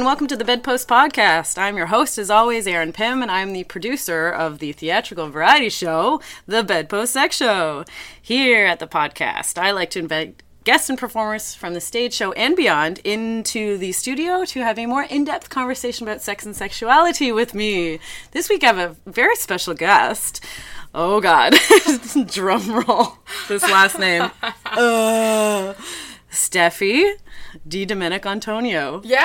And welcome to the Bedpost Podcast. I'm your host, as always, Erin Pym, and I'm the producer of the theatrical variety show, The Bedpost Sex Show. Here at the podcast, I like to invite guests and performers from the stage show and beyond into the studio to have a more in-depth conversation about sex and sexuality with me. This week I have a very special guest. Oh God, drum roll. This last name, uh, Steffi DiDomenicantonio. Yeah,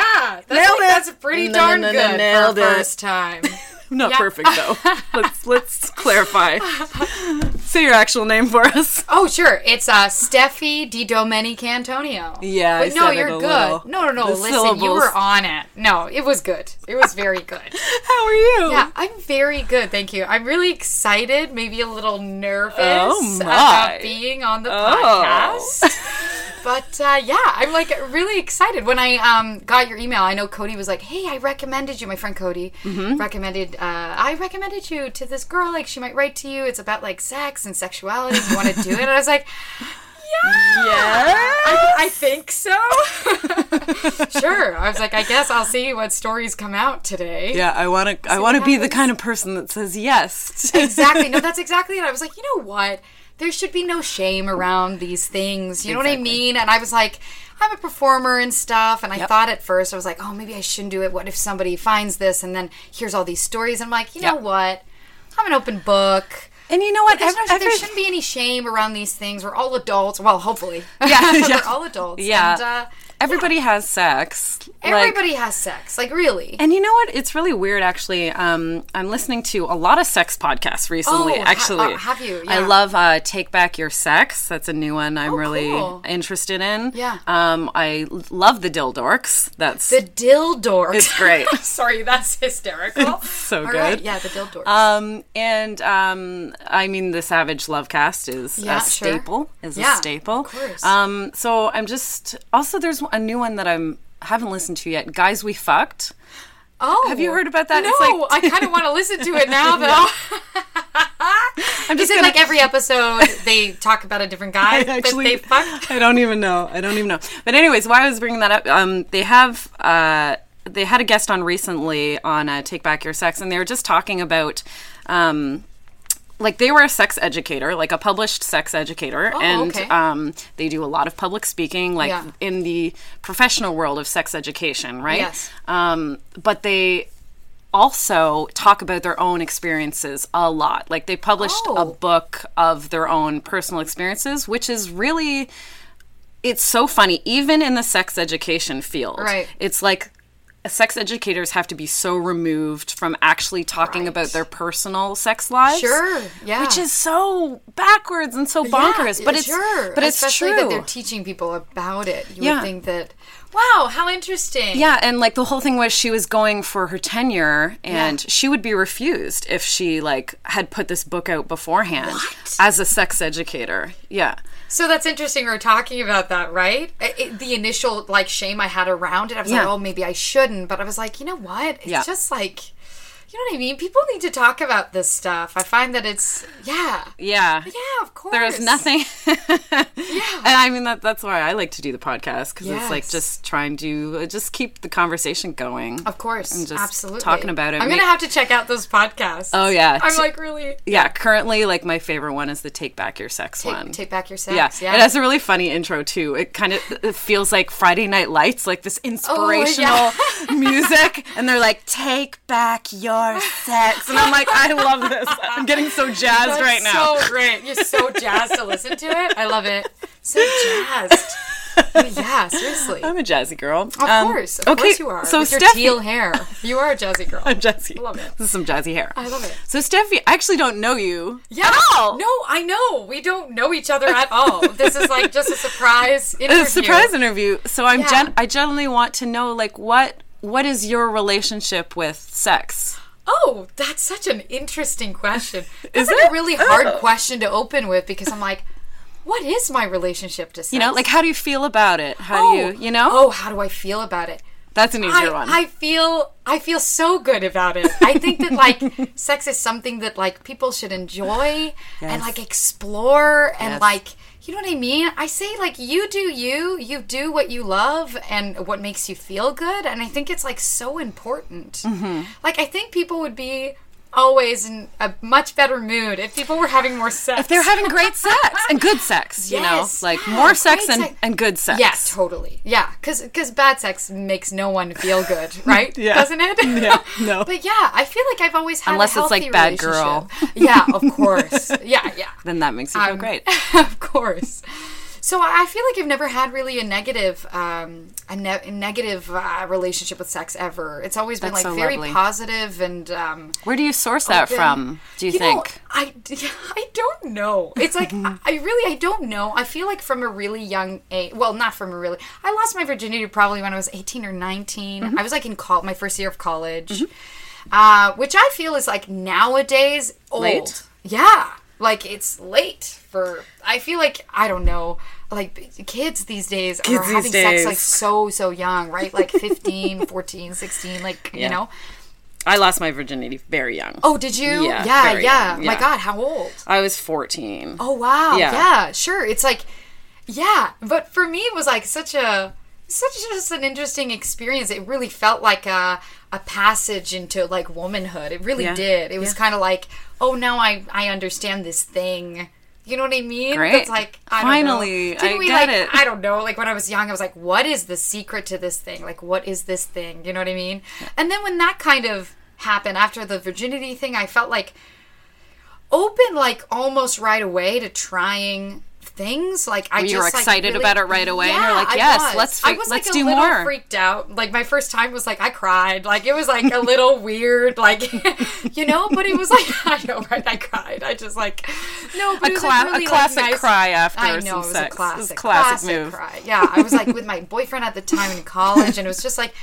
that's, Nailed like, it. that's pretty darn good nailed for it. first time. Not Yeah. perfect though. let's let's clarify. Say your actual name for us. oh, sure. It's uh, Steffi DiDomenicantonio. Yeah, I but no, said you're good. little. No, no, no. The Listen, syllables. you were on it. No, it was good. It was very good. How are you? yeah, I'm very good. Thank you. I'm really excited, maybe a little nervous Oh, about being on the Oh. podcast. But uh, yeah, I'm like really excited. When I um, got your email, I know Cody was like, "Hey, I recommended you." My friend Cody Mm-hmm. recommended. Uh, I recommended you to this girl. Like, she might write to you. It's about like sex and sexuality. You want to do it? And I was like, "Yeah, I, I think so." sure. I was like, "I guess I'll see what stories come out today." Yeah, I want to. I want to be the kind of person that says yes. exactly. No, that's exactly it. I was like, you know what? There should be no shame around these things. You know what I mean? And I was like, I'm a performer and stuff. And I Yep. thought at first, I was like, oh, maybe I shouldn't do it. What if somebody finds this and then hears all these stories? I'm like, you know what? I'm an open book. and you know what? Every- no- there shouldn't be any shame around these things. We're all adults. Well, hopefully. Yeah, We're all adults. Yeah. And, uh, everybody has sex. Like- everybody has sex. Like, really. and you know what? It's really weird, actually. Um, I'm listening to a lot of sex podcasts recently. Oh, ha- actually, uh, have you? I love uh, "Take Back Your Sex." That's a new one. I'm Oh, really cool. interested in. Yeah. Um, I love the Dildorks. That's the dildork. It's great. Sorry, that's hysterical. so All good. right, Yeah, the dildork. Um, and um, I mean, the Savage Lovecast is Yeah, a sure. staple. Is Yeah, a staple. of course. Um, so I'm just also there's a new one that I'm haven't listened to yet. Guys, we fucked. Oh, Have you heard about that? No, It's like- I kind of want to listen to it now. Though, I'm is just it gonna, like every episode they talk about a different guy I that actually, they fucked? I don't even know. I don't even know. But anyways, why I was bringing that up, um, they have uh, they had a guest on recently on uh, Take Back Your Sex, and they were just talking about. Um, like they were a sex educator, like a published sex educator, and okay. um, they do a lot of public speaking, like Yeah. in the professional world of sex education, right? Yes. Um, but they also talk about their own experiences a lot. Like they published a Oh. book of their own personal experiences, which is really it's so funny even in the sex education field. Right. It's like sex educators have to be so removed from actually talking Right. about their personal sex lives. Sure, yeah. Which is so backwards and so bonkers, Yeah, but it's sure. but it's Especially true. that they're teaching people about it. You Yeah. would think that. Wow, how interesting. Yeah, and like the whole thing was she was going for her tenure and Yeah. she would be refused if she like had put this book out beforehand What? as a sex educator. Yeah. So that's interesting. We're talking about that, right? It, it- the initial like shame I had around it, I was Yeah. like, oh, maybe I shouldn't. But I was like, you know what? It's Yeah. just like, you know what I mean? People need to talk about this stuff. I find that it's yeah, Yeah. yeah, of course. There is nothing. Yeah. And I mean that that's why I like to do the podcast because it's like just trying to uh, just keep the conversation going. Of course, And just absolutely. talking about it I'm make- gonna have to check out those podcasts. Oh, yeah. I'm like really Yeah, currently like my favorite one is the Take Back Your Sex take, one. take back your sex. yeah. Yeah, it has a really funny intro too. It kind of it feels like Friday Night Lights, like this inspirational music, and they're like, "Take back your sex," and I'm like, I love this. I'm getting so jazzed That's right now. So great. You're so jazzed to listen to it. I love it. So jazzed. Oh, yeah, seriously. I'm a jazzy girl. Of um, course, of course you are. So With your teal hair, you are a jazzy girl. I'm jazzy. I love it. This is some jazzy hair. I love it. So Steffi, I actually don't know you. Yeah. At all. No, I know. We don't know each other at all. this is like just a surprise interview. a surprise interview. So I'm Yeah. gen- I generally want to know like what what is your relationship with sex? Oh, that's such an interesting question. That's Is like it? a really hard oh. question to open with because I'm like, what is my relationship to sex? You know, like how do you feel about it? How do oh, you, you know? Oh, how do I feel about it? That's an easier I, one. I feel I feel so good about it. I think that like sex is something that like people should enjoy and like explore and Yes. like you know what I mean? I say like you do you, you do what you love and what makes you feel good and I think it's like so important. Mm-hmm. Like I think people would be always in a much better mood if people were having more sex. if they're having great sex and good sex, you know, like yeah, more sex and, sex. and good sex. Yeah, totally. Yeah, because bad sex makes no one feel good, right? Yeah. Doesn't it? Yeah, no. But yeah, I feel like I've always had Unless a it's, like, Bad Girl. Yeah, of course. Yeah, yeah. Then that makes you feel Um, great. of course. So I feel like I've never had really a negative, um, a, ne- a negative uh, relationship with sex ever. It's always been That's like so very positive and. Um, Where do you source that from? Do you, know, think? I, I don't know. It's like I, I really I don't know. I feel like from a really young age. Well, not from a really. I lost my virginity probably when I was eighteen or 19 Mm-hmm. I was like in col- my first year of college, uh, which I feel is like nowadays old. Late? Yeah, like it's late for. I feel like I don't know. Like kids these days Kids are these having sex like so so young, right? Like 15, 14, 16, like Yeah. you know. I lost my virginity very young. Oh, did you? Yeah, yeah, yeah. My. God, how old? I was 14. Oh wow. Yeah. Yeah. sure. It's like yeah, but for me it was like such a such just an interesting experience. It really felt like a a passage into like womanhood. It really Yeah. did. It was kind of like, oh now I I understand this thing. You know what I mean? Great. It's like I don't Finally, know. Didn't I we get like it. I don't know, like when I was young I was like, what is the secret to this thing? Like what is this thing? You know what I mean? And then when that kind of happened after the virginity thing, I felt like open like almost right away to trying things like I You just were like, excited really- about it right away, and yeah, you're like, I "Yes, was. let's I freak- was let's like do a little more." freaked out like my first time was like I cried like it was like a little weird like you know but it was like I know right I cried I just like no but A it was cla- like, a really, like, classic nice- cry after I know some it was sex. a classic a classic move. cry yeah I was like with my boyfriend at the time in college and it was just like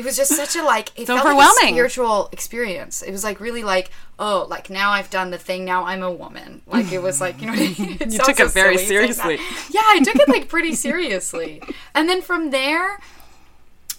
it was just such a like it felt like a spiritual experience. It was like really like oh like now I've done the thing now I'm a woman. Like it was like you know what I mean. It You took so it very silly saying that. seriously. Yeah, I took it like pretty seriously. And then from there,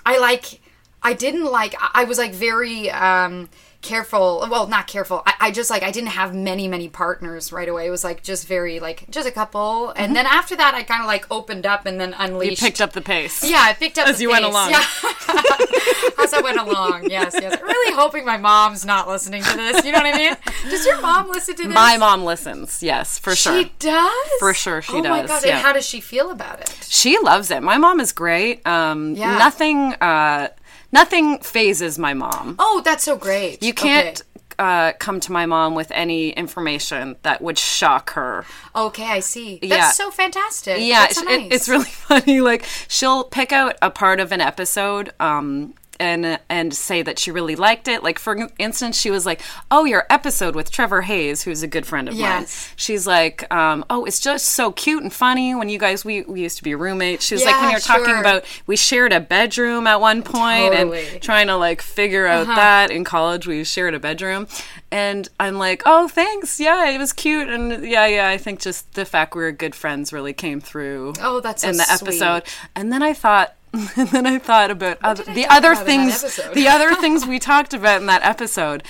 I like I didn't like I I was like very um careful well not careful I, I just like i didn't have many many partners right away it was like just very like just a couple and then after that i kind of like opened up and then Mm-hmm. You picked up the pace. yeah, I picked up As you went along. Yeah, as I went along. Yes, yes. Really hoping my mom's not listening to this. You know what I mean? Does your mom listen to this? My mom listens. Yes, for sure. She does. For sure she oh my does, god! yeah. And how does she feel about it? She loves it. My mom is great. Um, Yeah. Nothing. Uh, nothing fazes my mom. Oh, that's so great. You can't uh, come to my mom with any information that would shock her. Okay, I see. That's Yeah. so fantastic. Yeah, so it- it's really funny. Like she'll pick out a part of an episode. Um, and, and say that she really liked it. Like for instance, she was like, "Oh, your episode with Trevor Hayes, who's a good friend of mine." Yes. She's like, um, "Oh, it's just so cute and funny when you guys we, we used to be roommates." She was like, "When you're talking about we shared a bedroom at one point Totally. and trying to like figure out Uh-huh. that in college we shared a bedroom." And I'm like, "Oh, thanks. Yeah, it was cute." And yeah, yeah, I think just the fact we were good friends really came through Oh, that's so in the sweet. episode. And then I thought, and then I thought about other, the other things, the other things we talked about in that episode.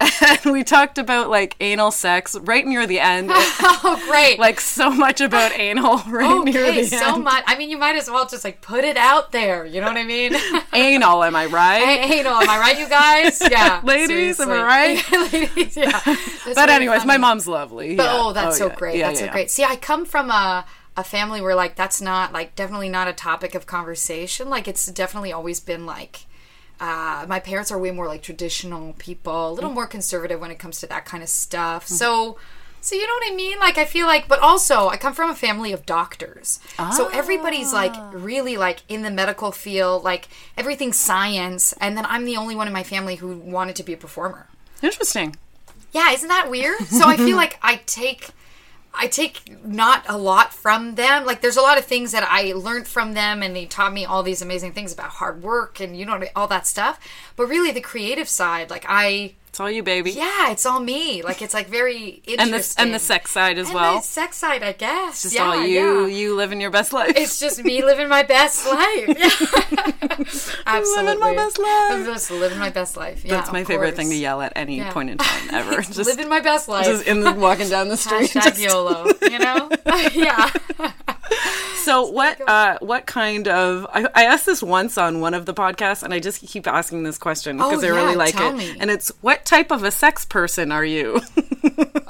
And we talked about like anal sex right near the end, Oh, great. like so much about anal right near okay, the so end. much. I mean, you might as well just like put it out there. You know what I mean? Anal, am I right? Hey, anal, am I right, you guys? Yeah. Ladies, am I seriously. Ladies, yeah. That's but anyways, my mom's lovely. But, yeah. oh, that's oh, so yeah. great. Yeah, that's so great. See, I come from a a family where like that's not like definitely not a topic of conversation. Like it's definitely always been like uh, my parents are way more like traditional people, a little mm. more conservative when it comes to that kind of stuff. Mm. So So you know what I mean? Like I feel like, but also I come from a family of doctors, so everybody's like ah. really like in the medical field, like everything's science, and then I'm the only one in my family who wanted to be a performer. Interesting. Yeah, isn't that weird? So I feel like I take I take not a lot from them. Like there's a lot of things that I learned from them and they taught me all these amazing things about hard work and you know all that stuff. But really the creative side, like I It's all you, baby. yeah, it's all me. Like it's like very interesting. And the and the sex side as And well. the sex side, I guess. Just yeah, all you, yeah. you living your best life. It's just me living my best life. Yeah. Absolutely. my best life. I'm just living my best life. Yeah, That's my favorite thing to yell at any Yeah. point in time ever. Just, living my best life. just in the, walking down the street. Hashtag just- YOLO, you know? yeah. So what uh what kind of I, I asked this once on one of the podcasts and I just keep asking this question because Oh, I really like it. me. And it's what type of a sex person are you?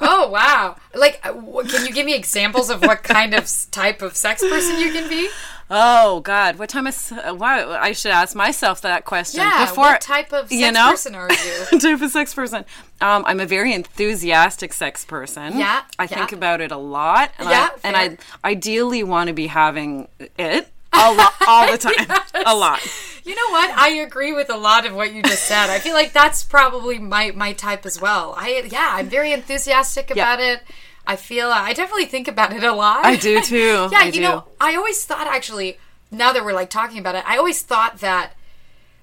Oh, wow. Like, uh, can you give me examples of what kind of type of sex person you can be? Oh god, what time is uh, wow, I should ask myself that question Yeah. before what type of sex you know? person are you? type of sex person. Um, I'm a very enthusiastic sex person. Yeah, I yeah. think about it a lot, and Yeah, I and I ideally want to be having it a lot all the time, a lot. You know what? I agree with a lot of what you just said. I feel like that's probably my my type as well. I yeah, I'm very enthusiastic about it. I feel I definitely think about it a lot. I do too. Yeah, I you do. know, I always thought actually, now that we're like talking about it, I always thought that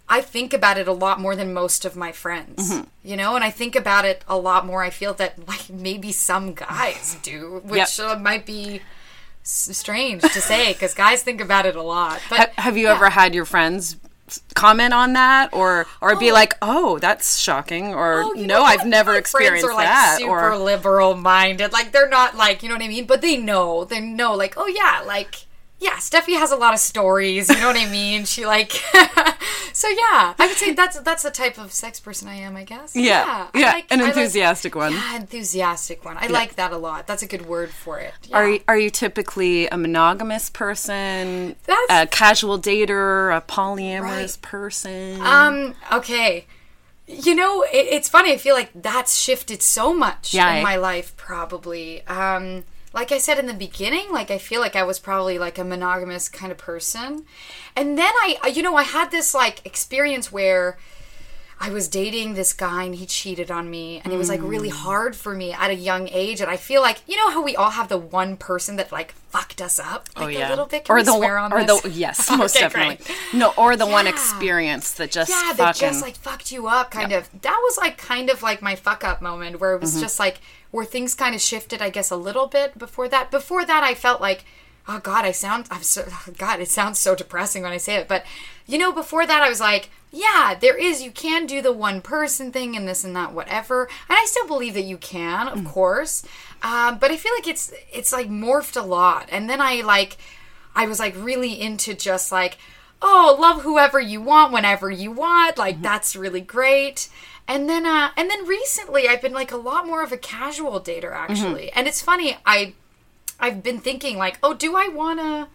I think about it a lot more than most of my friends. Mm-hmm. You know, and I think about it a lot more. I feel that like maybe some guys do, which Yep. uh, might be s- strange to say because guys think about it a lot. But Ha- have you ever had your friends comment on that or or be oh. like oh that's shocking or Oh, no know i've never experienced are like that super or liberal minded. Like they're not like you know what I mean, but they know. They know like oh yeah, like yeah, Steffi has a lot of stories. You know what I mean? She like so yeah. I would say that's that's the type of sex person I am. I guess. yeah I yeah, like- an I like- enthusiastic one yeah, enthusiastic one. I like that a lot. That's a good word for it. Yeah. are you, are you typically a monogamous person That's- a casual dater a polyamorous Right. person Um. Okay. You know, it, it's funny. I feel like that's shifted so much Yeah, in eh? my life. Probably. Um. Like I said in the beginning, like I feel like I was probably like a monogamous kind of person, and then I, you know, I had this like experience where. I was dating this guy and he cheated on me and it was like really Mm. hard for me at a young age and I feel like you know how we all have the one person that like fucked us up like oh yeah a little bit Can or the swear one on or this? the yes most Okay, definitely great. no or the one experience that just yeah, fucking that just like fucked you up, kind of. That was like kind of like my fuck up moment where it Mm-hmm. was just like where things kind of shifted, I guess, a little bit before that. Before that, I felt like, oh god, I sound, I'm so, God, it sounds so depressing when I say it, but you know, before that, I was like, yeah, there is, you can do the one person thing and this and that, whatever, and I still believe that you can, Mm. of course, um, but I feel like it's it's like morphed a lot, and then I like. I was like really into just like, oh, love whoever you want whenever you want. Like that's really great. And then uh and then recently I've been like a lot more of a casual dater actually. And it's funny, I I've been thinking like, oh, do I want a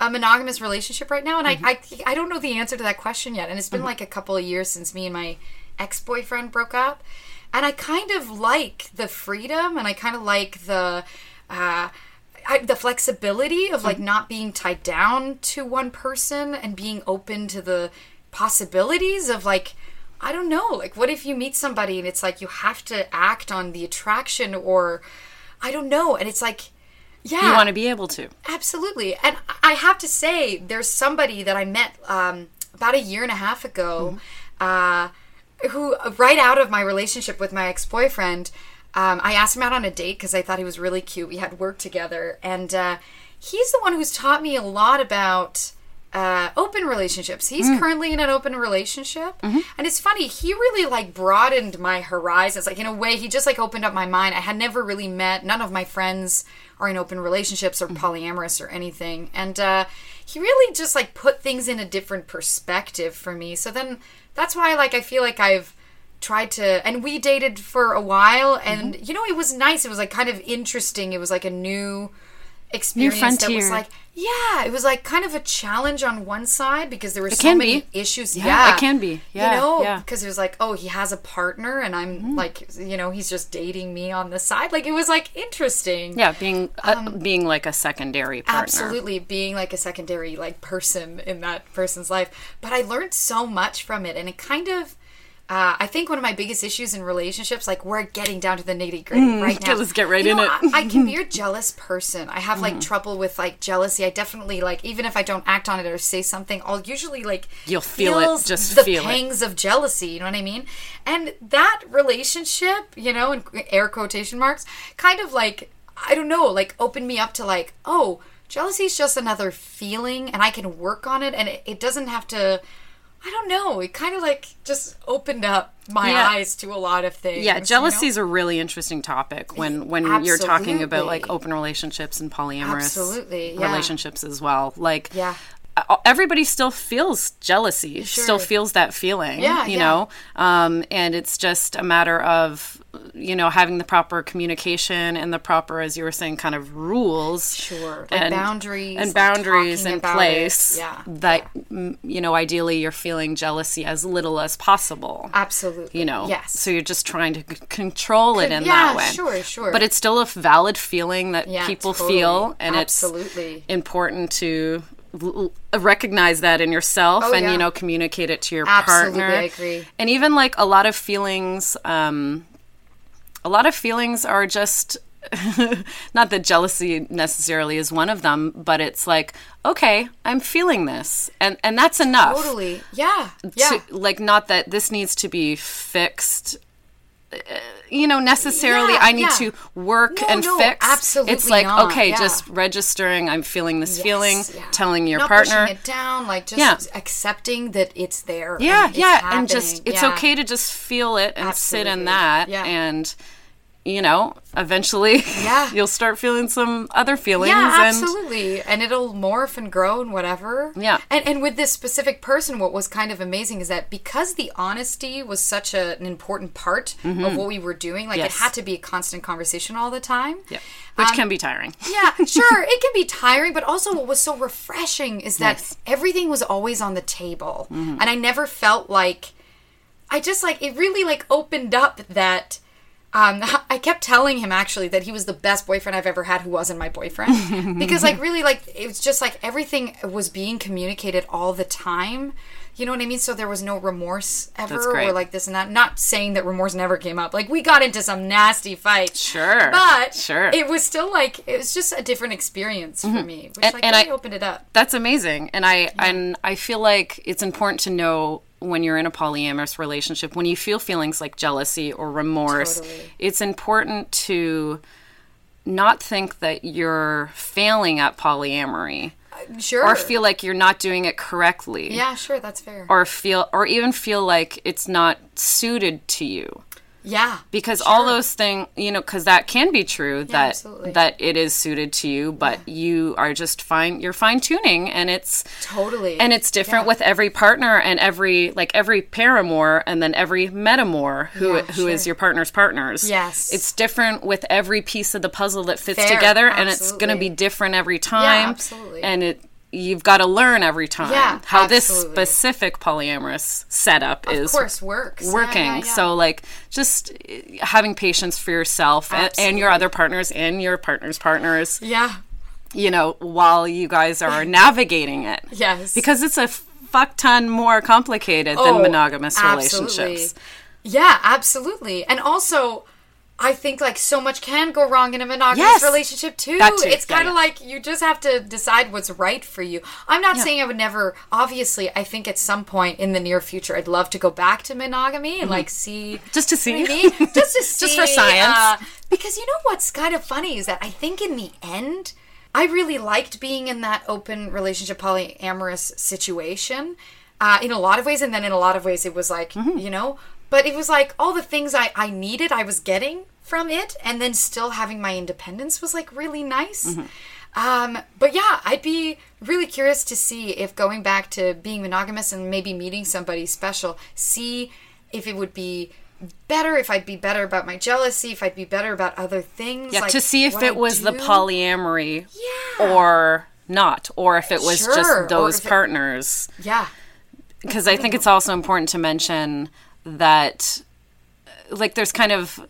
a monogamous relationship right now? And I, I I don't know the answer to that question yet. And it's been like a couple of years since me and my ex-boyfriend broke up. And I kind of like the freedom and I kind of like the uh I, the flexibility of like not being tied down to one person and being open to the possibilities of like I don't know, like what if you meet somebody and it's like you have to act on the attraction or I don't know, and it's like yeah, you want to be able to Absolutely. And I have to say, there's somebody that I met um, about a year and a half ago uh, who, right out of my relationship with my ex boyfriend, um, I asked him out on a date because I thought he was really cute. We had worked together. And uh, he's the one who's taught me a lot about. Uh, open relationships. He's currently in an open relationship, and it's funny. He really like broadened my horizons. Like in a way, he just like opened up my mind. I had never really met. None of my friends are in open relationships or polyamorous or anything. And uh, he really just like put things in a different perspective for me. So then that's why like I feel like I've tried to and we dated for a while and you know it was nice. It was like kind of interesting. It was like a new experience that was like yeah it was like kind of a challenge on one side because there were so many be. issues Yeah, yeah, it can be. Yeah, you know yeah. Because it was like oh he has a partner and i'm like you know he's just dating me on the side like it was like interesting Yeah, being uh, being like a secondary partner. Um, absolutely being like a secondary like person in that person's life but i learned so much from it and it kind of uh, I think one of my biggest issues in relationships, like we're getting down to the nitty gritty right now. Mm, let's get right You in know, it. I, I can be a jealous person. I have like trouble with like jealousy. I definitely like even if I don't act on it or say something, I'll usually like You'll feel it, just the feel it. pangs of jealousy. You know what I mean? And that relationship, you know, in air quotation marks, kind of like I don't know, like opened me up to like oh. Jealousy is just another feeling, and I can work on it, and it, it doesn't have to. I don't know. It kind of like just opened up my Yeah. eyes to a lot of things. Yeah, you know? jealousy is a really interesting topic when when you're talking about like open relationships and polyamorous Absolutely, yeah. relationships as well. Like Yeah. everybody still feels jealousy, still feels that feeling, Yeah, you know? Um, and it's just a matter of you know having the proper communication and the proper as you were saying kind of rules Sure, like boundaries, and boundaries talking in about it. place Yeah, that mm, you know ideally you're feeling jealousy as little as possible Absolutely. you know Yes. so you're just trying to c- control it in yeah, that way sure, sure. but it's still a valid feeling that Yeah, people totally. feel and Absolutely. it's important to recognize that in yourself Oh, and yeah. you know communicate it to your Absolutely, partner I agree. and even like a lot of feelings um a lot of feelings are just not that jealousy necessarily is one of them but it's like okay i'm feeling this and and that's enough Totally. Yeah. Yeah. like not that this needs to be fixed uh, you know necessarily Yeah, i need yeah. to work No, and no, fix absolutely it's like not, okay yeah. just registering i'm feeling this Yes, feeling telling your Not partner pushing it down, like just Yeah. accepting that it's there. yeah and it's yeah and just it's okay to just feel it and sit in that Yeah. and you know eventually Yeah. you'll start feeling some other feelings Yeah, and absolutely. And it'll morph and grow and whatever. Yeah. And and with this specific person, what was kind of amazing is that because the honesty was such a, an important part of what we were doing, like Mm-hmm. Yes. it had to be a constant conversation all the time. yeah which Um, can be tiring Yeah, sure, it can be tiring, but also what was so refreshing is that Nice. everything was always on the table. Mm-hmm. And I never felt like I just like it really like opened up that um, I kept telling him actually that he was the best boyfriend I've ever had who wasn't my boyfriend because like really like it was just like everything was being communicated all the time. You know what I mean? So there was no remorse ever or like this and that. Not saying that remorse never came up. Like we got into some nasty fights. Sure, But sure. it was still like it was just a different experience for me, which And- like and really I- opened it up. That's amazing. And I and I feel like it's important to know when you're in a polyamorous relationship, when you feel feelings like jealousy or remorse, Totally. it's important to not think that you're failing at polyamory uh, Sure. or feel like you're not doing it correctly yeah, sure, that's fair. or feel or even feel like it's not suited to you yeah, because all those things you know because that can be true that absolutely. that it is suited to you but you are just fine you're fine tuning and it's totally. and it's different Yeah. with every partner and every like every paramour and then every metamour who Yeah, who is sure. your partner's partners Yes. it's different with every piece of the puzzle that fits Fair, together and it's going to be different every time absolutely. and it you've got to learn every time Yeah, how this specific polyamorous setup of is course works. Working. yeah, yeah. So like just uh, having patience for yourself and, and your other partners and your partner's partners, yeah, you know, while you guys are navigating it. yes, Because it's a fuck ton more complicated than Oh, monogamous absolutely. relationships. Yeah, absolutely. And also, I think like so much can go wrong in a monogamous Yes. relationship too. That too, It's yeah, kind of yeah. like you just have to decide what's right for you. I'm not saying I would never. Obviously, I think at some point in the near future, I'd love to go back to monogamy and like see Mm-hmm. Just to see. maybe just to see, Just for science. uh, because you know what's kind of funny is that I think in the end, I really liked being in that open relationship polyamorous situation. Uh, in a lot of ways, and then in a lot of ways, it was like Mm-hmm. you know, but it was like all the things I I needed, I was getting from it, and then still having my independence was like really nice. Mm-hmm. Um, but yeah, I'd be really curious to see if going back to being monogamous and maybe meeting somebody special, see if it would be better, if I'd be better about my jealousy, if I'd be better about other things. Yeah, like to see if it I was the do. polyamory or not, or if it was Sure, just those if it- partners. Yeah. Because I think it's also important to mention that, like, there's kind of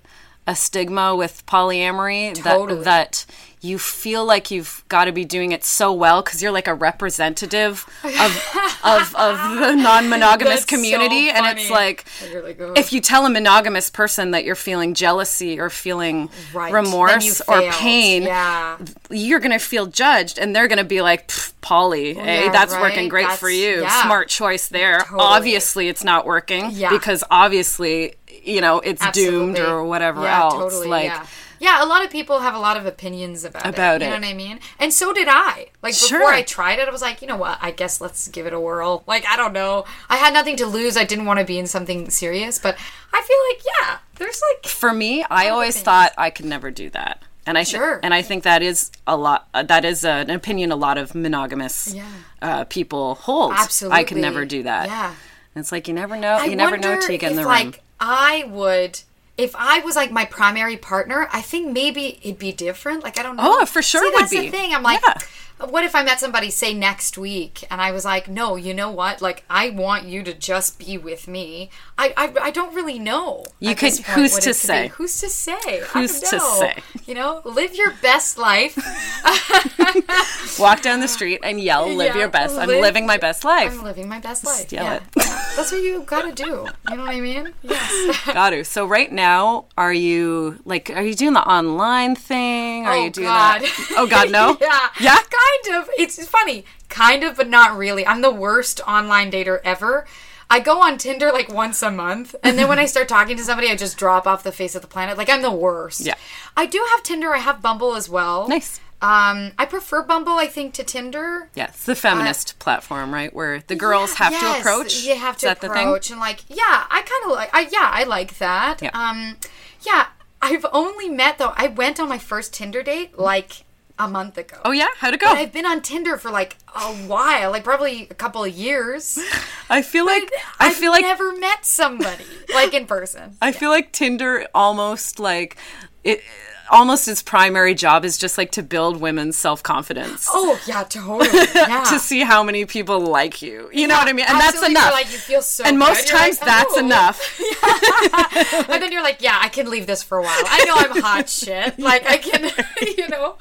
a stigma with polyamory Totally. that that you feel like you've got to be doing it so well because you're like a representative of of, of the non-monogamous That's community so and it's like And like, "Ugh." if you tell a monogamous person that you're feeling jealousy or feeling Right. Remorse or pain Yeah. you're gonna feel judged and they're gonna be like "Pff, polly hey yeah, that's right? working great for you yeah. smart choice there Totally. obviously it's not working because obviously you know it's doomed or whatever else Totally, like yeah. a lot of people have a lot of opinions about, About it. You it. know what I mean? And so did I. Like before I tried it, I was like, you know what? I guess let's give it a whirl. Like I don't know. I had nothing to lose. I didn't want to be in something serious, but I feel like yeah, there's like for me i always things. thought i could never do that and i Sure. and i think that is a lot uh, that is an opinion a lot of monogamous Yeah. uh, people hold Absolutely, i could never do that Yeah. And it's like you never know I you never know till you get in the like, room I would. If I was like my primary partner, I think maybe it'd be different. Like I don't oh, know. Oh, for sure See, it would that's be. the thing. I'm like, Yeah. What if I met somebody say next week, and I was like, no, you know what? Like I want you to just be with me. I I, I don't really know. You could- who's to could be. say? Who's to say? Who's to say? You know, live your best life. walk down the street and yell live Yeah, your best i'm living my best life I'm living my best life. yell yeah. it. That's what you gotta do. You know what I mean? Yes. Got to. So right now, are you like, are you doing the online thing? Are oh you doing God. that? Oh God, no. yeah. Yeah? Kind of. It's funny. Kind of, but not really. I'm the worst online dater ever. I go on Tinder like once a month, and then when I start talking to somebody, I just drop off the face of the planet. Like I'm the worst. Yeah. I do have Tinder. I have Bumble as well. Nice. Um, I prefer Bumble, I think, to Tinder. Yeah, it's the feminist platform, right? Where the girls have to approach. You have Is to that the thing? approach, and like, yeah, I kind of like. I yeah, I like that. Yeah. Um, yeah. I've only met though. I went on my first Tinder date like a month ago. Oh yeah, how'd it go? But I've been on Tinder for like a while, like probably a couple of years. I feel like I I've feel like never met somebody like in person. I feel like Tinder almost like it almost its primary job is just like to build women's self-confidence. Oh yeah, totally. Yeah. To see how many people like you. You know what I mean? And that's enough. Like you feel so. and most times like, that's "Oh." enough. and then you're like, yeah, I can leave this for a while. I know I'm hot shit. Like I can, you know.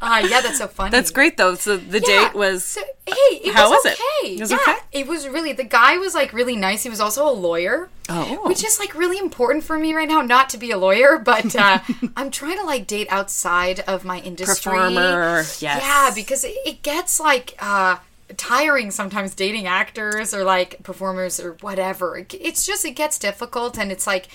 Uh, yeah, that's so funny. That's great though. So the Yeah. date was So, hey, it How was, was it? It was yeah, okay? it was really. The guy was like really nice. He was also a lawyer. Oh. which is like really important for me right now. Not to be a lawyer, but uh, I'm trying to like date outside of my industry. Performer, yes. Yeah, because it, it gets like. uh tiring sometimes dating actors or like performers or whatever It- it's just it gets difficult and it's like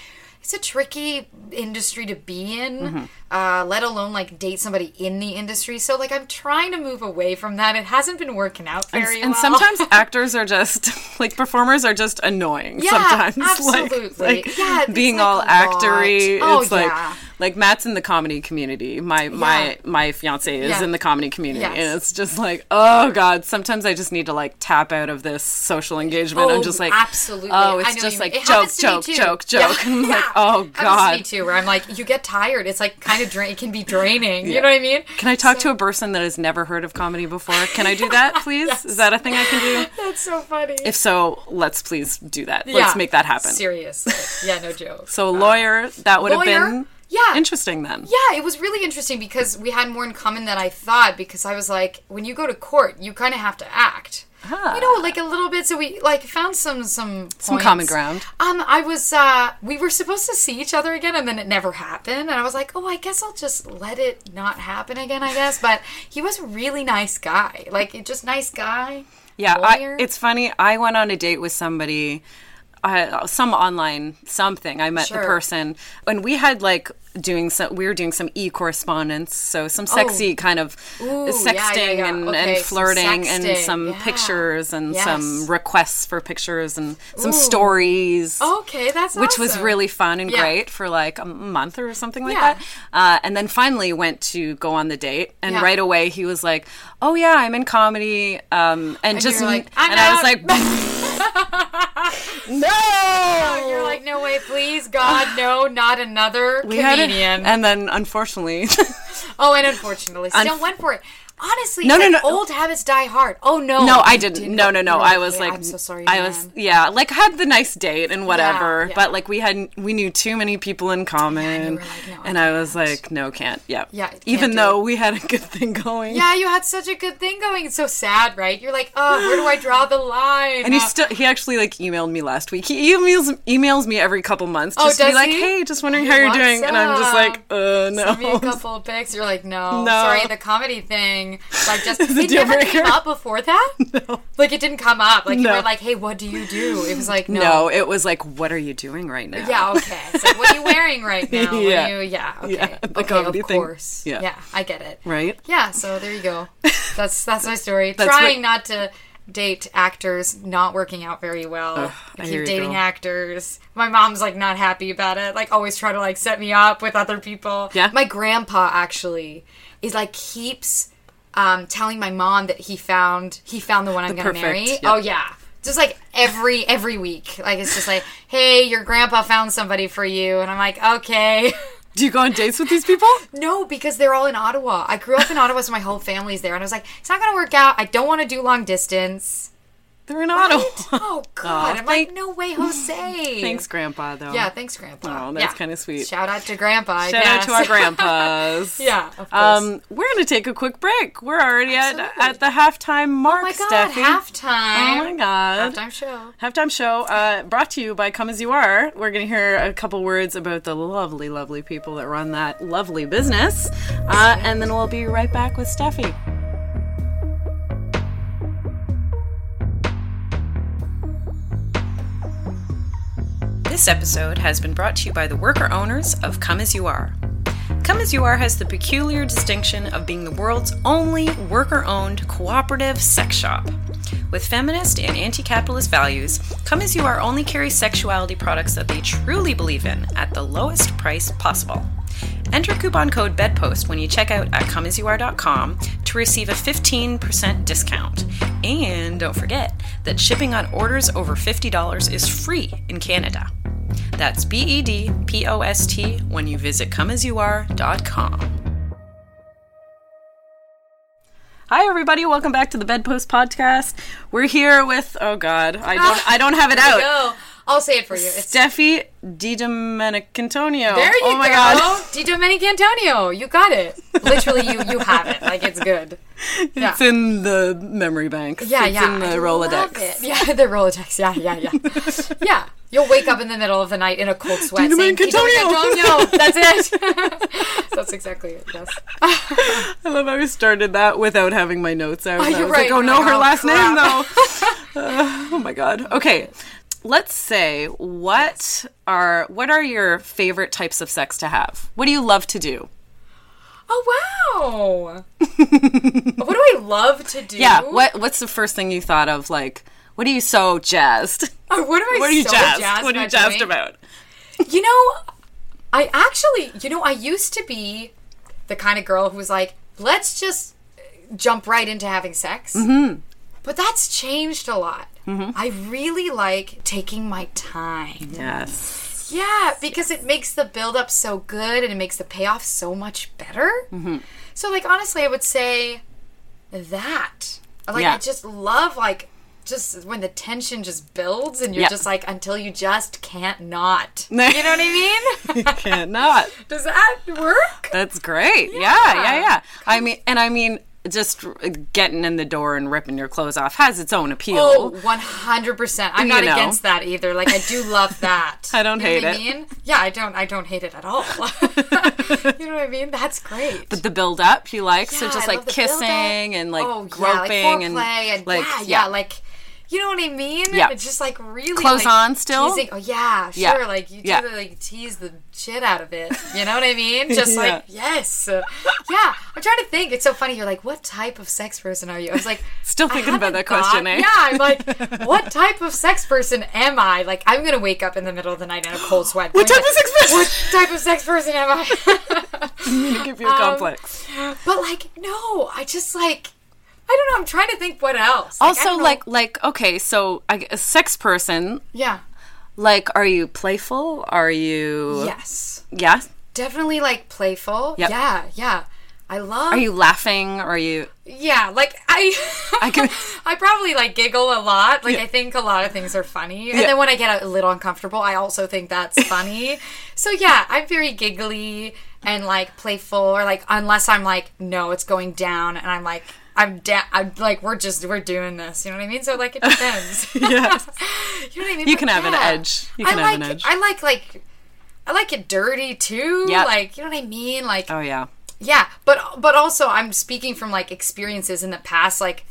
it's a tricky industry to be in Mm-hmm. uh, let alone like date somebody in the industry so like i'm trying to move away from that it hasn't been working out very and well sometimes actors are just like performers are just annoying Yeah, sometimes absolutely. like Yeah, being like all actory Oh, it's like yeah. like matt's in the comedy community my my my fiance is Yeah. in the comedy community Yes. and it's just like oh god sometimes i just need to like tap out of this social engagement i'm Oh, just like absolutely. oh I it's just like joke joke joke Yeah, joke like yeah. oh god me too, where I'm like, you get tired. It's like kind of drain. It can be draining. You know what I mean? can I talk to a person that has never heard of comedy before? Can I do that, please? Is that a thing I can do? That's so funny. If so, let's please do that. Yeah. Let's make that happen. Seriously. Yeah, no joke. So lawyer, that would have been Yeah. interesting then. Yeah, it was really interesting because we had more in common than I thought. Because I was like, when you go to court, you kind of have to act. Ah. You know, like a little bit. So we like found some some Some common ground. Um, I was uh, we were supposed to see each other again, and then it never happened. And I was like, oh, I guess I'll just let it not happen again. I guess. But he was a really nice guy. Like, just nice guy. Yeah, I, it's funny. I went on a date with somebody, uh, some online something. I met the person, and we had like doing some. We were doing some e correspondence, so some sexy kind of Oh. Ooh, sexting yeah, yeah. and, Okay, and some flirting, and some yeah. pictures and Yes. some requests for pictures and some Ooh. stories. Okay, that's which was really fun and Yeah. great for like a month or something like Yeah. that. Uh, and then finally went to go on the date, and Yeah. right away he was like, "Oh yeah, I'm in comedy," um, and, just like, "I'm and I was like, "No!" You're like, no way, please, God, no, not another We had it- comedian. and then unfortunately, oh, and unfortunately, still Unf- went for it. Honestly, No, no, like no. old habits die hard. Oh no, No, I you didn't. No, no, no. I was "Okay, like, I'm so sorry. I was, yeah, like had the nice date and whatever, yeah. but like we had, we knew too many people in common, were like, "No, and I was like, no, can't. Yeah, Yeah, Even though it. we had a good thing going. Yeah, you had such a good thing going. It's so sad, right? You're like, oh, where do I draw the line? And he Uh, still, he actually like emailed me last week. He emails emails me every couple months Oh, just to be like, he? hey, just wondering how you're What's doing, and I'm just like, uh, no. Send me a couple of pics. You're like, no, No. sorry, the comedy thing. Like, just it never came up before that. No. Like, it didn't come up. Like, you were like, hey, what do you do? It was like, no. No, it was like, what are you doing right now? Yeah, okay. It's like, what are you wearing right now? What Yeah. you, yeah, okay. Yeah, okay, of thing. course. Yeah. yeah, I get it. Right? Yeah, so there you go. That's that's my story. That's Trying what- not to date actors not working out very well. Ugh, I I keep dating actors. My mom's like not happy about it. Like always try to like set me up with other people. Yeah? My grandpa actually is like keeps um, telling my mom that he found he found the one I'm gonna perfect, marry. yep. Oh yeah. Just like every every week. Like it's just like, hey, your grandpa found somebody for you and I'm like, okay. Do you go on dates with these people? No, because they're all in Ottawa. I grew up in Ottawa, so my whole family's there. And I was like, it's not to work out. I don't want to do long distance. They're in Ottawa. Oh, God. I'm thank- like, no way, Jose. Thanks, Grandpa. Though. Yeah, thanks, Grandpa. Oh, that's Yeah. kinda sweet. Shout out to Grandpa. I Shout out to our grandpas. yeah, of course. Um, we're gonna take a quick break. We're already at, Absolutely. at the halftime mark, oh, my God. Steffi. Halftime. Oh my god. Halftime show. Halftime show uh, brought to you by Come As You Are. We're going to hear a couple words about the lovely, lovely people that run that lovely business. Uh, and then we'll be right back with Steffi. This episode has been brought to you by the worker owners of Come As You Are. Come As You Are has the peculiar distinction of being the world's only worker owned cooperative sex shop. With feminist and anti capitalist values, Come As You Are only carries sexuality products that they truly believe in at the lowest price possible. Enter coupon code BEDPOST when you check out at comeasyouare.com to receive a 15% discount. And don't forget that shipping on orders over $50 is free in Canada. That's B E D P O S T when you visit comeasyouare.com. Hi everybody, welcome back to the Bedpost podcast. We're here with oh god, I don't I don't have it out. I'll say it for you. It's Steffi DiDomenicantonio. there you oh my go. god. Di Domenico Antonio. You got it. Literally, you you have it. Like, it's good. Yeah. It's in the memory bank. Yeah, yeah. it's yeah. in the I Rolodex. love it. Yeah, the Rolodex. Yeah, yeah, yeah. yeah. You'll wake up in the middle of the night in a cold sweat Dino saying, "Tito Antonio." Antonio." That's it. That's exactly it. Yes. I love how we started that without having my notes out. Oh, you're was like, right. oh no, her Oh, last name though. Uh, oh my god. Okay. Let's say what are what are your favorite types of sex to have? What do you love to do? Oh wow. what do I love to do? Yeah, what what's the first thing you thought of like what are you so jazzed? Oh, what am I What are you so jazzed? jazzed what are you about jazzed doing? about? You know, I actually, you know, I used to be the kind of girl who was like, let's just jump right into having sex. Mm-hmm. But that's changed a lot. Mm-hmm. I really like taking my time. Yes. Yeah, because it makes the build up so good and it makes the payoff so much better. Mm-hmm. So, like, honestly, I would say that. Like, Yeah. I just love, like, just when the tension just builds and you're Yeah. just like, until you just can't not. You know what I mean? You cannot. Does that work? That's great. Yeah, yeah, yeah. I mean, and I mean, just getting in the door and ripping your clothes off has its own appeal. Oh, 100%. I'm You not know. against that either. Like I do love that. I don't You know hate what it. I mean? Yeah, I don't I don't hate it at all. you know what I mean? That's great. But the build up you like, so just I like kissing and like oh, groping yeah, like and and, like yeah, yeah, like you know what I mean? Yeah. It's just like really Clothes like, on still? Teasing. Oh yeah, sure. Yeah. Like you do Yeah. the, like tease the shit out of it. You know what I mean? Just Yeah. like yes, yeah. I'm trying to think. It's so funny. You're like, what type of sex person are you? I was like, Still thinking about that question, eh? Yeah, I'm like, what type of sex person am I? Like, I'm gonna wake up in the middle of the night in a cold sweat. What type of sex person? What type of sex person am I? give you a Um, complex. But like, no, I just like, I don't know. I'm trying to think what else. Like, Also, like like okay, so I, a sex person, yeah, like, are you playful? Are you yes, yeah? definitely like playful. Yep. Yeah, yeah. I love Are you laughing? Or are you? Yeah, like I, I can- I probably like giggle a lot. Like I think a lot of things are funny, and Yeah. then when I get a little uncomfortable, I also think that's funny. so yeah, I'm very giggly and like playful, or like unless I'm like, no, it's going down, and I'm like. I'm da- I'm like we're just we're doing this, you know what I mean? So like it depends. Yes. you know what I mean? You But can have an edge. You can I have like an edge. I like like I like it dirty too. Yep. Like you know what I mean? Like Oh yeah. yeah, but but also I'm speaking from like experiences in the past like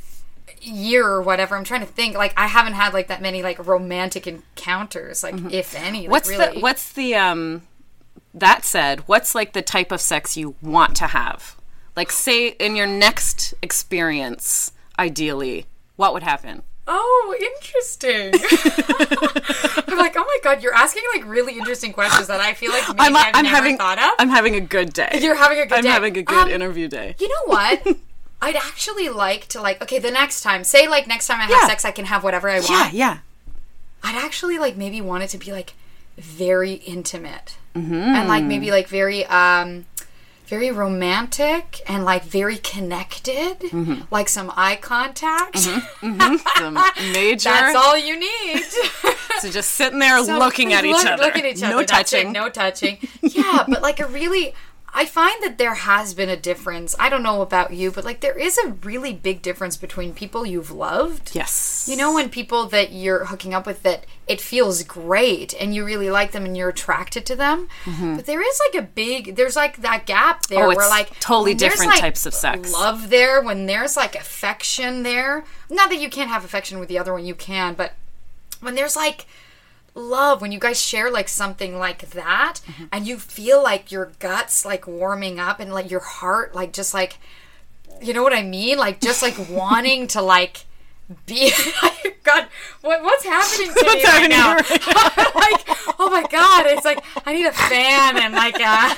year or whatever. I'm trying to think like I haven't had like that many like romantic encounters, like if any. Like, Mm-hmm. What's really. the What's the um? That said, what's like the type of sex you want to have? Like, say in your next experience, ideally, what would happen? Oh, interesting. I'm like, oh my god, you're asking like really interesting questions that I feel like maybe I'm, I've I'm never having thought of. I'm having a good day. You're having a good day. I'm having a good Um, interview day. You know what? I'd actually like to like okay the next time say like next time I have Yeah. sex I can have whatever I want. Yeah, yeah. I'd actually like maybe want it to be like very intimate Mm-hmm. and like maybe like very um very romantic and like very connected Mm-hmm. like some eye contact Some major. that's all you need So just sitting there So, looking at each look- other. Look at each other. No That's it, touching. no touching. Yeah, but like a really. I find that there has been a difference. I don't know about you, but like there is a really big difference between people you've loved. Yes. You know, when people that you're hooking up with that it feels great and you really like them and you're attracted to them. But there is like a big there's like that gap there Mm-hmm. Oh, where like totally different like, types of sex. Love there when there's like affection there. Not that you can't have affection with the other one, you can, but when there's like love when you guys share like something like that Mm-hmm. and you feel like your guts like warming up and like your heart like just like you know what I mean? Like just like wanting to like be God what what's happening to me What's right now? right like oh my god it's like I need a fan and like uh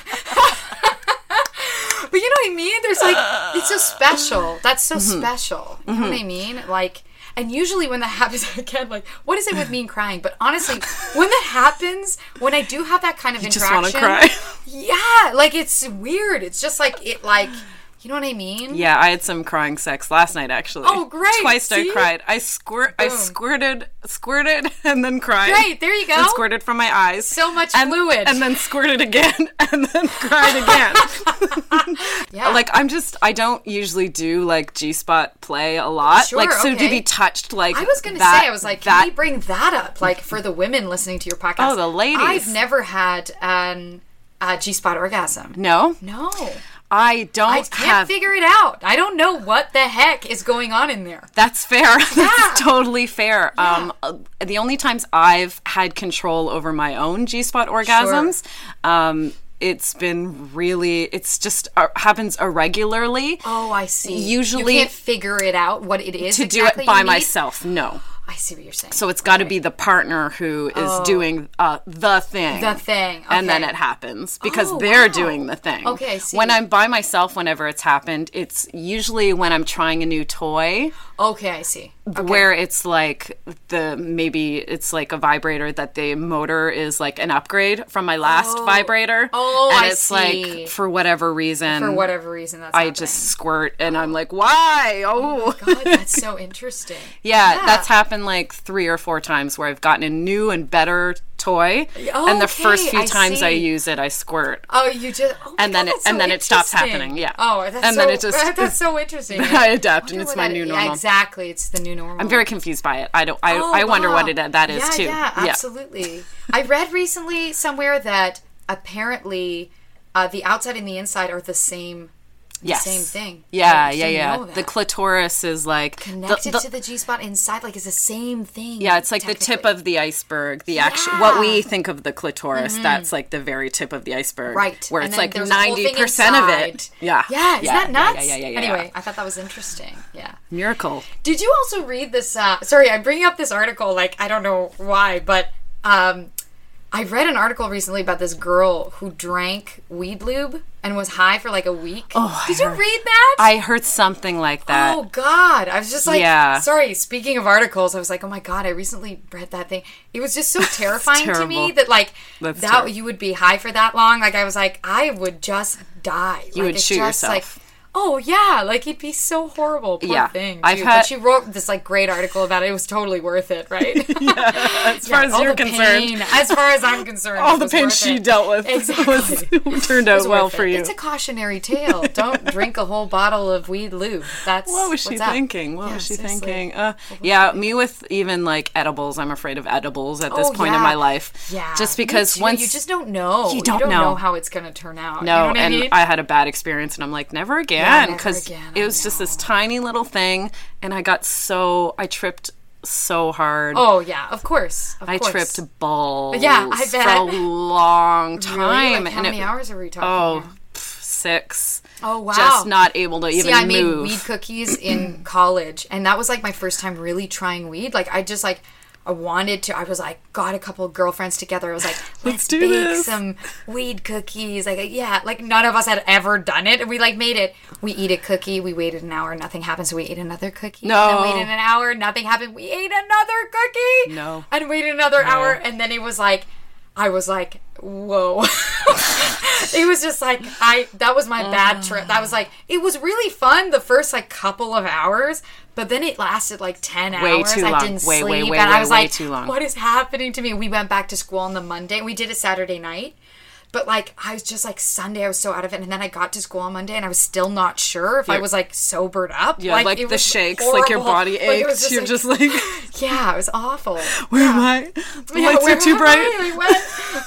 but you know what I mean? There's like it's so special. That's so Mm-hmm. special. You know what I mean? Like and usually when that happens again like what is it with me and crying but honestly when that happens when I do have that kind of just interaction wanna cry. yeah like it's weird it's just like it like you know what I mean Yeah, I had some crying sex last night actually. Oh, great. Twice See? I cried. I squirt I squirted squirted and then cried. Great, there you go. And squirted from my eyes. So much and, fluid. And then squirted again and then cried again. yeah like I'm just I don't usually do like G spot play a lot. Sure, like so to be touched like I was gonna that- say, I was like, that can we bring that up, like for the women listening to your podcast? Oh, the ladies. I've never had an a G spot orgasm. No. No, I don't I can't have figure it out. I don't know what the heck is going on in there. That's fair. Yeah. That's totally fair. Um, uh, the only times I've had control over my own G spot orgasms, um, it's been really. It's just uh, happens irregularly. Oh, I see. Usually- you can't figure it out what it is to exactly do it by myself, no. I see what you're saying. So it's got to be the partner who is doing uh, the thing. Oh. The thing, And then it happens because Oh, they're wow. doing the thing. Okay, I see. When I'm by myself, whenever it's happened, it's usually when I'm trying a new toy. Okay, I see. Okay. where it's like the maybe it's like a vibrator that the motor is like an upgrade from my last oh. vibrator. Oh, and I it's see. like for whatever reason, for whatever reason, that's I happening. just squirt and I'm like, why? Oh, oh. God, that's so interesting. yeah, that's happened like three or four times where I've gotten a new and better toy, and the first few I times I use it, I squirt. Oh, you just oh And then God, it- that's and then it stops happening, yeah. Oh, that's And so, then it just- that's so interesting. I adapt, and it's my that- new yeah, normal. exactly, it's the new normal. I'm very confused by it. I don't. I, Oh, I wonder wow. what it that is yeah, too. Yeah, absolutely. I read recently somewhere that apparently uh, the outside and the inside are the same. The Yes. same thing. Yeah, yeah, yeah. The clitoris is like connected the- to the G spot inside, like it's the same thing. Yeah, it's like the tip of the iceberg. The actual what we Mm-hmm. think of the clitoris, that's like the very tip of the iceberg. right, Where it's like there's a whole ninety percent of it. Yeah. yeah, isn't that nuts? Yeah, yeah, yeah, yeah, Anyway. I thought that was interesting. Yeah. Miracle. Did you also read this? Uh, sorry, I'm bringing up this article. Like, I don't know why, but um, I read an article recently about this girl who drank weed lube and was high for like a week. Oh, Did I you heard- read that? I heard something like that. Oh God! I was just like, Yeah. sorry. Speaking of articles, I was like, oh my God! I recently read that thing. It was just so terrifying to me that like That's that terrible. you would be high for that long. Like I was like, I would just die. You Like, would shoot just, yourself. Like, Oh yeah, like he'd be so horrible. Poor Yeah, thing. I've had- But she wrote this like great article about it. It was totally worth it, right? yeah, as far as you're concerned, pain, as far as I'm concerned, all the pain she it. dealt with Exactly. was turned out well for it. you. It's a cautionary tale. Don't drink a whole bottle of weed lube. That's What was she thinking? What Yeah, was she seriously. thinking? Uh, yeah, me with even like edibles. I'm afraid of edibles at this Oh, point in my life. Yeah, just because once you just don't know, You don't know. know. how it's gonna turn out. No, you know and I, mean? I had a bad experience, and I'm like, never Yeah, again, because it was just this tiny little thing, and I got so I tripped so hard. oh yeah, of course. Of I course. tripped balls. Yeah, I bet for a long Really? time, Like, how and many it, hours are we talking? oh, pff, six. Oh wow. Just not able to even See, I made weed cookies in college, and that was like my first time really trying weed. Like I just like I wanted to. I was like got a couple girlfriends together. I was like, let's, do bake this." some weed cookies. Like yeah, like none of us had ever done it, and we like made it. We eat a cookie. We waited an hour, nothing happened. So we ate another cookie. No. And waited an hour, nothing happened. We ate another cookie. No. And waited another hour, and then it was like. I was like, whoa. it was just like I that was my bad uh. trip. That was like it was really fun the first like couple of hours, but then it lasted like 10 Way hours. too I long. didn't Way, sleep way, way, and way, I was way like too long. what is happening to me? We went back to school on the Monday. We did it Saturday night. But like I was just like Sunday I was so out of it and then I got to school on Monday and I was still not sure if I was like sobered up. yeah, like, it the shakes, like your horrible. body Like, it aches. You're like- just like, Yeah, it was awful. where am I? The Yeah, lights are too bright.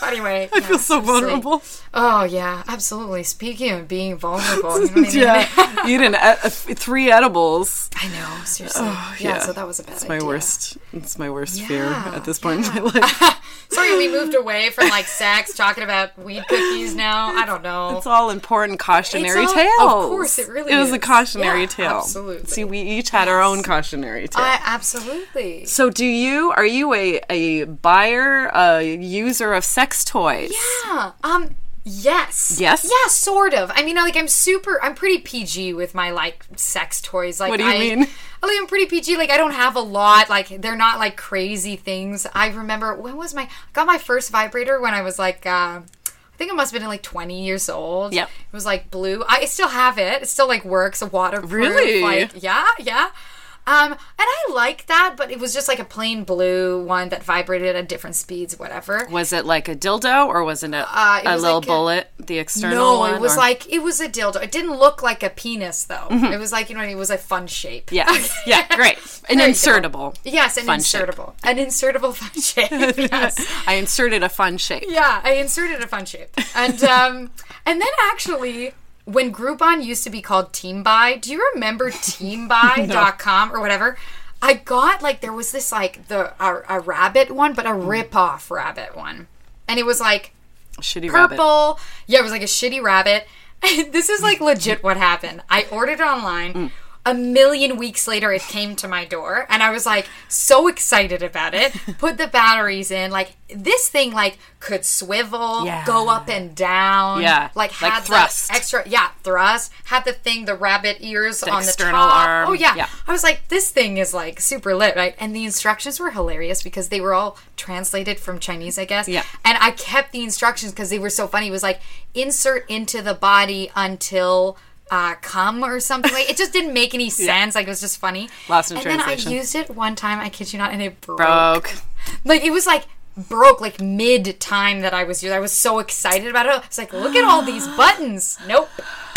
Anyway, I feel so vulnerable. Oh yeah, absolutely. Speaking of being vulnerable, you know what I mean? yeah, eating three edibles. I know, seriously. Oh, yeah, yeah. so that was a bad It's my idea. worst. It's my worst fear at this point in my life. Sorry, we moved away from like sex, talking about weed cookies now. I don't know. It's all important cautionary It's all- tales. of course, it really It was a cautionary Yeah, tale. absolutely. See, we each had our own cautionary tale. I, absolutely. so, do you? Are you a a buyer, a user of sex toys? Yeah. Um. Yes. Yes? Yeah, sort of. I mean, like I'm super. I'm pretty PG with my like sex toys. Like, What do you I, mean? I like I'm pretty PG. Like I don't have a lot. Like they're not like crazy things. I remember when was my I got my first vibrator when I was like. Uh, I think it must have been like 20 years old. Yep. It was like blue. I still have it. It still like works. A waterproof. Really? Like yeah, yeah. Um, and I like that, but it was just like a plain blue one that vibrated at different speeds, whatever. Was it like a dildo or was it a, Uh, it a was little like a- bullet? the external No, one? it was or- like it was a dildo. It didn't look like a penis though. It was like you know it was a fun shape. Yeah, yeah, great. An There you go. insertable. Yes, an Fun shape. insertable. An insertable fun shape. Yes. I inserted a fun shape. yeah, I inserted a fun shape. And um and then actually when Groupon used to be called Team Buy, do you remember teambuy.com or whatever? I got like there was this like the a, a rabbit one, but a Mm. rip off rabbit one. And it was like Shitty rabbit. purple. Yeah, it was like a shitty rabbit. this is like legit what happened. I ordered it online. Mm. A million weeks later, it came to my door, and I was like so excited about it. Put the batteries in. Like this thing, like could swivel, Yeah. go up and down. Yeah, like like had the thrust. extra. Yeah, thrust. Had the thing, the rabbit ears on the external top. arm. Oh yeah. Yeah. I was like, this thing is like super lit, right? And the instructions were hilarious because they were all translated from Chinese, I guess. Yeah. And I kept the instructions because they were so funny. It was like insert into the body until uh, come or something. Like it just didn't make any sense. Like it was just funny. Lost in and translation. then I used it one time. I kid you not, and it broke. Broke. Like it was like broke like mid time that I was using. I was so excited about it. I was like, look at all these buttons. Nope,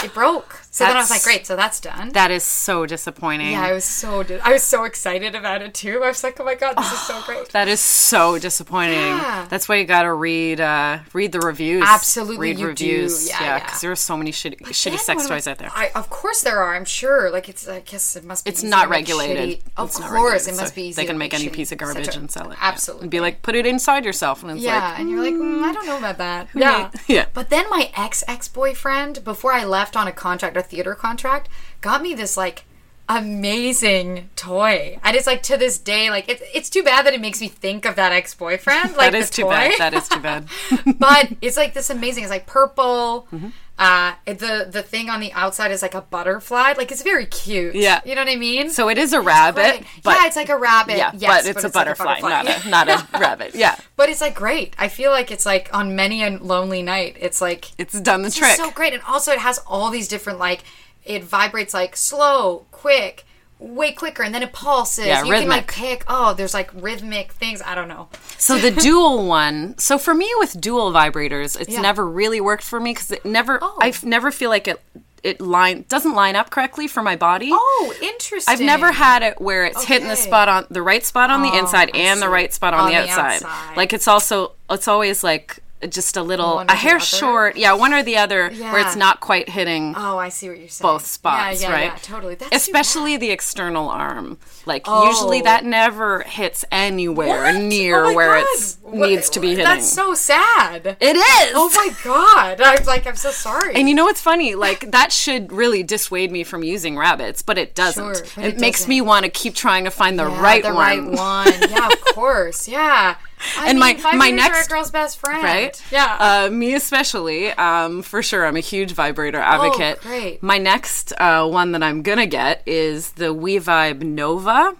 it broke. So then I was like, great. So that's done. That is so disappointing. yeah, I was so I was so excited about it too. I was like, oh my god, this is so great. That is so disappointing. Yeah. That's why you got to read uh, read the reviews. Absolutely, read you do. reviews. Yeah, yeah, yeah. because there are so many shitty, shitty sex I- toys out there. I, of course there are. I'm sure. Like it's. I guess it must be. It's not regulated. Of It's course, regulated, it must so be. Easy They can make any shitty piece of garbage toys. and sell it. yeah. Absolutely. And be like, put it inside yourself, and it's Yeah, like, and you're like, mm, I don't know about that. Yeah, yeah. But then my ex ex boyfriend, before I left on a contract, a theater contract, got me this like amazing toy. And it's like to this day, like it's it's too bad that it makes me think of that ex boyfriend. Like that is too toy. bad. That is too bad. but it's like this amazing. It's like purple. Mm-hmm. Uh, the the thing on the outside is like a butterfly. Like it's very cute. Yeah. you know what I mean. so it is a rabbit, but yeah, it's like a rabbit. yeah, yes, but it's a like butterfly, not a not a rabbit. Yeah, But it's like great. I feel like it's like on many a lonely night. It's like it's done the it's trick. so great, and also it has all these different like it vibrates like slow, quick, way quicker, and then it pulses. Yeah, you can like pick. Oh, there's like rhythmic things. I don't know. So the dual one. So for me with dual vibrators, it's Yeah. never really worked for me because it never. Oh. I never feel like it. It line doesn't line up correctly for my body. Oh, interesting. I've never had it where it's hitting the spot on the right spot on the Oh, inside I and the right spot on, On the, the outside. outside. Like it's also it's always like just a little a hair short. Yeah, one or the other where it's not quite hitting Oh, I see what you're saying. both spots, yeah, yeah, right? Yeah, totally. That's Especially the external arm. Like Oh. usually that never hits anywhere What? near Oh where it needs to be hitting. That's so sad. it is. Oh my god! I'm like, I'm so sorry. And you know what's funny? Like that should really dissuade me from using rabbits, but it doesn't. Sure, but it, it makes doesn't. me want to keep trying to find the Yeah, right the one. right one. Yeah, of course. Yeah. I And mean, my- my next- girl's best friend. right? Yeah. Uh, me especially, um, for sure. I'm a huge vibrator advocate. Oh, great. My next uh, one that I'm gonna get is the WeVibe Nova.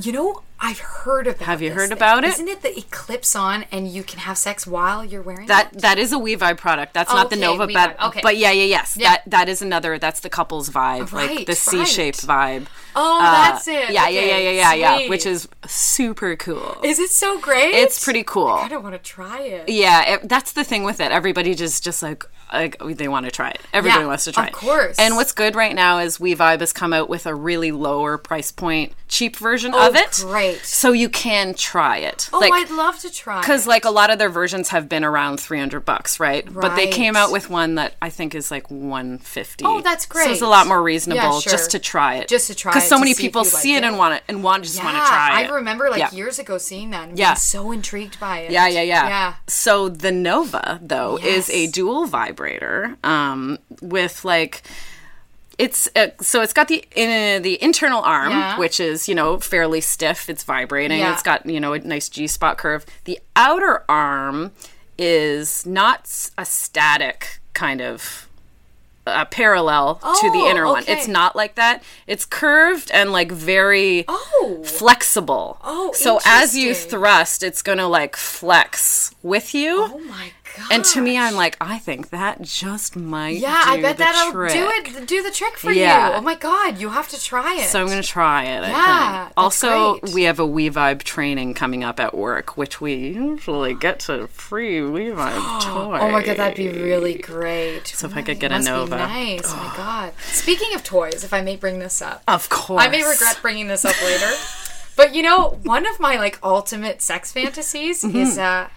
you know, I've heard about. Have you heard thing. about it? Isn't it that it clips on and you can have sex while you're wearing That it? that is a WeVibe product. That's not the Nova, but okay. but yeah, yeah, yes. Yeah. That that is another. That's the couple's vibe, like Right, the C-shaped vibe. Oh, Uh, that's it. Yeah, yeah, yeah, yeah, yeah, yeah. Which is super cool. Is it so great? It's pretty cool. I don't want to try it. Yeah, it, that's the thing with it. Everybody just just like like they want to try it. Everybody Yeah, wants to try of it. Of course. And what's good right now is WeVibe has come out with a really lower price point, cheap version Oh, of it. great. So you can try it. Oh, like, I'd love to try. because like a lot of their versions have been around 300 bucks right? right? but they came out with one that i think is like 150 Oh, that's great. so it's a lot more reasonable Yeah, sure. just to try it Just to try it. because so many see people see like it, it. and want it and want just yeah, want to try it I remember like Yeah. years ago seeing that and Yeah. being so intrigued by it. yeah, yeah, yeah. Yeah. So the Nova though is a dual vibrator um, with like it's uh, so it's got the in, the internal arm Yeah. which is you know fairly stiff. It's vibrating. Yeah. It's got you know a nice G spot curve. The outer arm is not a static kind of. Uh, parallel to the Oh, inner one. It's not like that. It's curved and like very Oh. flexible. Oh, so as you thrust, it's gonna like flex with you. Oh my And to me, I'm like, I think that just might. Yeah, I bet that'll trick. do it. Do the trick for Yeah. you. Oh my god, you have to try it. So I'm gonna try it. Yeah, Also, great. we have a We Vibe training coming up at work, which we usually get to free We Vibe toy. Oh my god, that'd be really great. So if I could get a Nova. nice. Oh my god. Speaking of toys, if I may bring this up, Of course. I may regret bringing this up later. But you know, one of my like ultimate sex fantasies Mm-hmm. is uh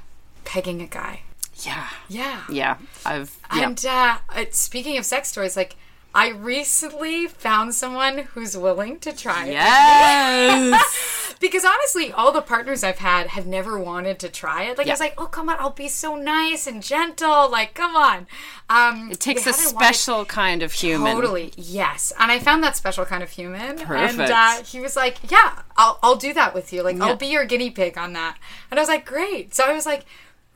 pegging a guy. Yeah. Yeah. Yeah. I've. Yeah. And uh, speaking of sex toys, like I recently found someone who's willing to try it. yes. Because honestly, all the partners I've had have never wanted to try it. Like I was like, oh come on, I'll be so nice and gentle. Like come on. Um, it takes a haven't wanted- special kind of human. Totally, yes. And I found that special kind of human. And Perfect. uh, he was like, "Yeah, I'll I'll do that with you. Like Yeah. I'll be your guinea pig on that." And I was like, "Great." So I was like.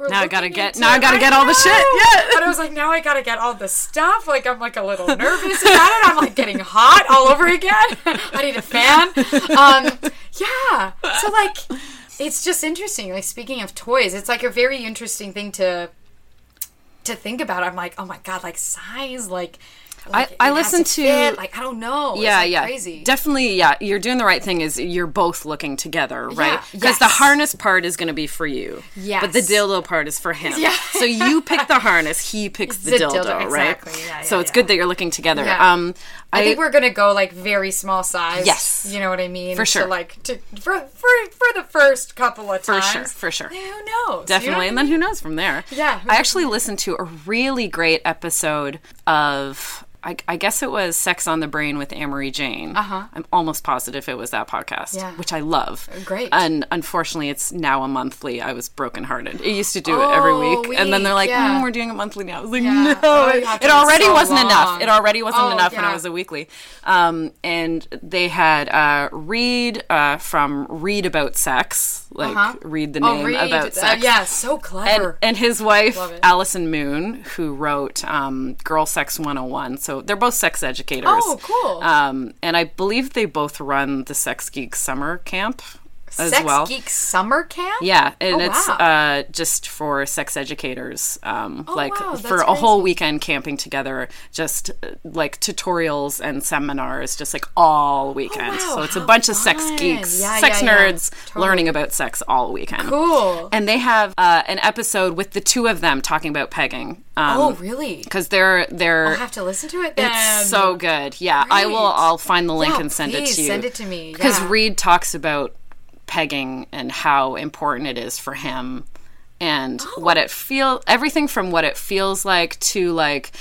We're Now I gotta get- now I gotta get all the shit, yeah. And I was like, now I gotta get all the stuff. Like I'm like a little nervous about it. I'm like getting hot all over again. I need a fan. Um, yeah. So like, it's just interesting. Like speaking of toys, it's like a very interesting thing to to think about. I'm like, oh my god, like size, like. Like, I has listen to- fit, like I don't know. It's, yeah, yeah, crazy. definitely. Yeah, you're doing the right thing. Is you're both looking together, right? Because the yes. harness part is going to be for you, Yeah. but the dildo part is for him. Yeah. so you pick the harness, he picks the, The dildo, dildo, right? exactly. Yeah, so it's yeah. good that you're looking together. Yeah. Um, I think we're gonna go like very small size. Yes. you know what I mean. For sure. Like to for for for the first couple of For times. sure, for sure. Who knows? Definitely, You and then who knows from there? Yeah. I actually listened to a really great episode of. I, I guess it was Sex on the Brain with Amory Jane. Uh-huh. I'm almost positive it was that podcast, Yeah. which I love. Great. And unfortunately, it's now a monthly. I was brokenhearted. It used to do it every Oh, week, and then they're like, yeah. mm, "We're doing it monthly now." I was like, Yeah. "No, Oh, you have to it already so wasn't enough. It already wasn't Oh, enough when it was a weekly." Um, and they had uh, Reid uh, from Reid About Sex, like Uh-huh. read the Oh, name Reid. about Uh, sex. yeah, so and, clever. and his wife Allison Moon, who wrote um, Girl Sex 101. So they're both sex educators. Oh, cool. Um, and I believe they both run the Sex Geek Summer Camp. As Sex well. Geek Summer Camp? Yeah, and Oh, it's wow. uh, just for sex educators, um, like wow, for a whole weekend camping together, just uh, like tutorials and seminars, just like all weekend. Oh, wow, so it's a bunch of sex geeks, Yeah, sex yeah, yeah. nerds Totally. learning about sex all weekend. Cool. And they have uh, an episode with the two of them talking about pegging. Um, oh, really? Because they're they're I'll have to listen to it then. it's so good. Yeah, I will. I'll find the link Yeah, and send it to you. send it to me, because yeah. Reid talks about pegging and how important it is for him, and Oh. what it feel everything from what it feels like to like.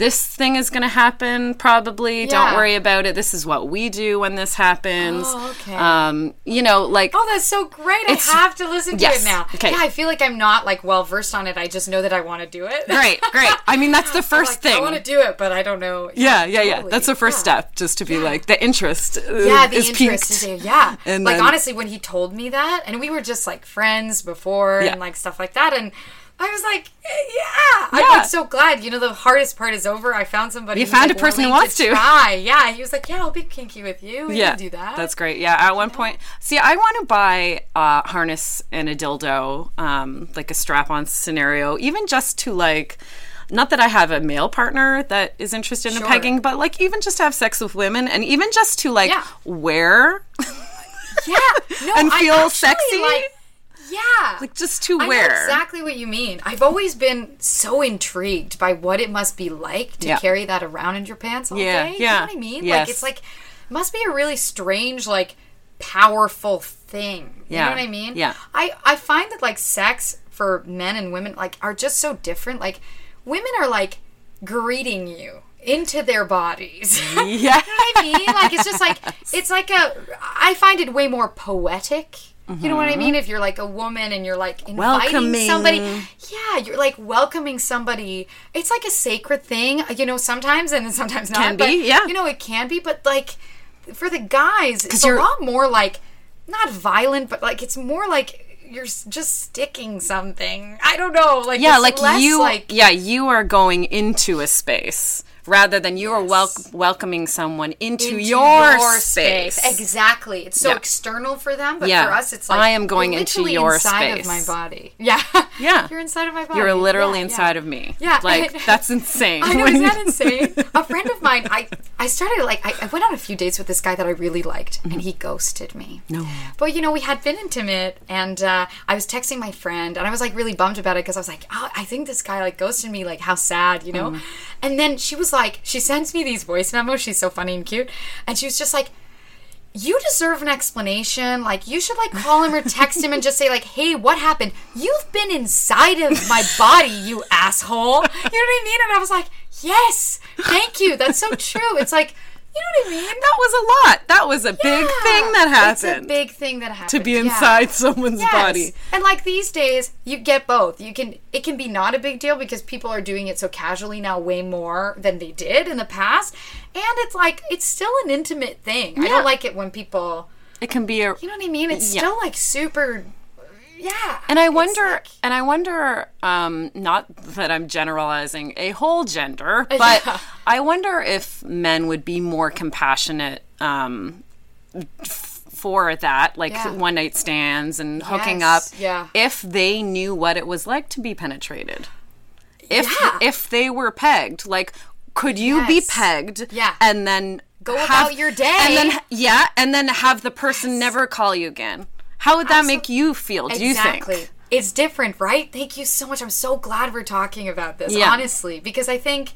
This thing is going to happen probably. Don't worry about it. This is what we do when this happens. Oh, okay. Um, you know, like Oh, that's so great. I have to listen to yes, it now. okay. Yeah, I feel like I'm not like well versed on it. I just know that I want to do it. great, great. I mean, that's the first like, thing. I want to do it, but I don't know. yeah, yeah, yeah. totally. That's the first Yeah. step, just to be like the interest. uh, Yeah, the is interest is there. Yeah. And like then- honestly, when he told me that, and we were just like friends before Yeah. and like stuff like that, and I was like, eh, yeah. I'm like so glad. You know, the hardest part is over. I found somebody. You found like, a person who wants to. Try. Yeah. He was like, yeah, I'll be kinky with you. We yeah, can do that. That's great. Yeah, at one point, see, I want to buy a harness and a dildo, um, like a strap-on scenario, even just to like. Not that I have a male partner that is interested in Sure. pegging, but like even just to have sex with women, and even just to like Yeah. wear, Yeah. No, and I feel sexy? Like, yeah. like just to I wear. exactly what you mean. I've always been so intrigued by what it must be like to Yeah. carry that around in your pants all Yeah, day. You yeah. know what I mean? Yes. Like it's like it must be a really strange, like powerful thing. You Yeah. know what I mean? Yeah. I, I find that like sex for men and women like are just so different. Like women are like greeting you into their bodies. yeah, You know what I mean? Like it's just like it's like a. I find it way more poetic. You know what I mean? If you're like a woman and you're like inviting Mm-hmm. Welcoming. somebody, yeah, you're like welcoming somebody. It's like a sacred thing, you know. Sometimes and then sometimes not. Can be, but, yeah. You know, it can be, but like for the guys, it's a lot more like not violent, but like it's more like you're just sticking something. I don't know, like yeah, like you, like yeah, you are going into a space rather than you are wel- welcoming someone into, into your, space. Exactly. It's so Yeah. external for them, but Yeah. for us, it's like I am going into your inside space. of my body. Yeah. Yeah. You're inside of my body. You're literally Yeah, inside of me. Yeah, like that's insane. I know, When isn't you- that insane? A friend of mine, I, I started like I, I went on a few dates with this guy that I really liked, and he ghosted me. No. But you know, we had been intimate, and uh, I was texting my friend, and I was like really bummed about it because I was like, oh, I think this guy like ghosted me. Like, how sad, you know? And then she was like, she sends me these voice memos. She's so funny and cute, and she was just like. You deserve an explanation. Like, you should like call him or text him and just say like, "Hey, what happened? You've been inside of my body, you asshole." You know what I mean? And I was like, "Yes, thank you. That's so true." It's like, you know what I mean? that was a lot. That was a big thing that happened. It's a big thing that happened to be yeah. inside someone's Yes. body. And like these days, you get both. You can it can be not a big deal because people are doing it so casually now way more than they did in the past. And it's like it's still an intimate thing. I don't like it when people It can be a you know what I mean? It's Yeah. still like super yeah. And I wonder, like- and I wonder, um, not that I'm generalizing a whole gender, but Yeah. I wonder if men would be more compassionate um, for that, like Yeah. one night stands and hooking Yes, up, yeah. if they knew what it was like to be penetrated. If Yeah. if they were pegged, like could you be pegged? Yeah. and then Go have- about your day. and then yeah, and then have the person never call you again. How would that Absol- make you feel? Do you exactly. think? It's different, right? Thank you so much. I'm so glad we're talking about this, Yeah. honestly, because I think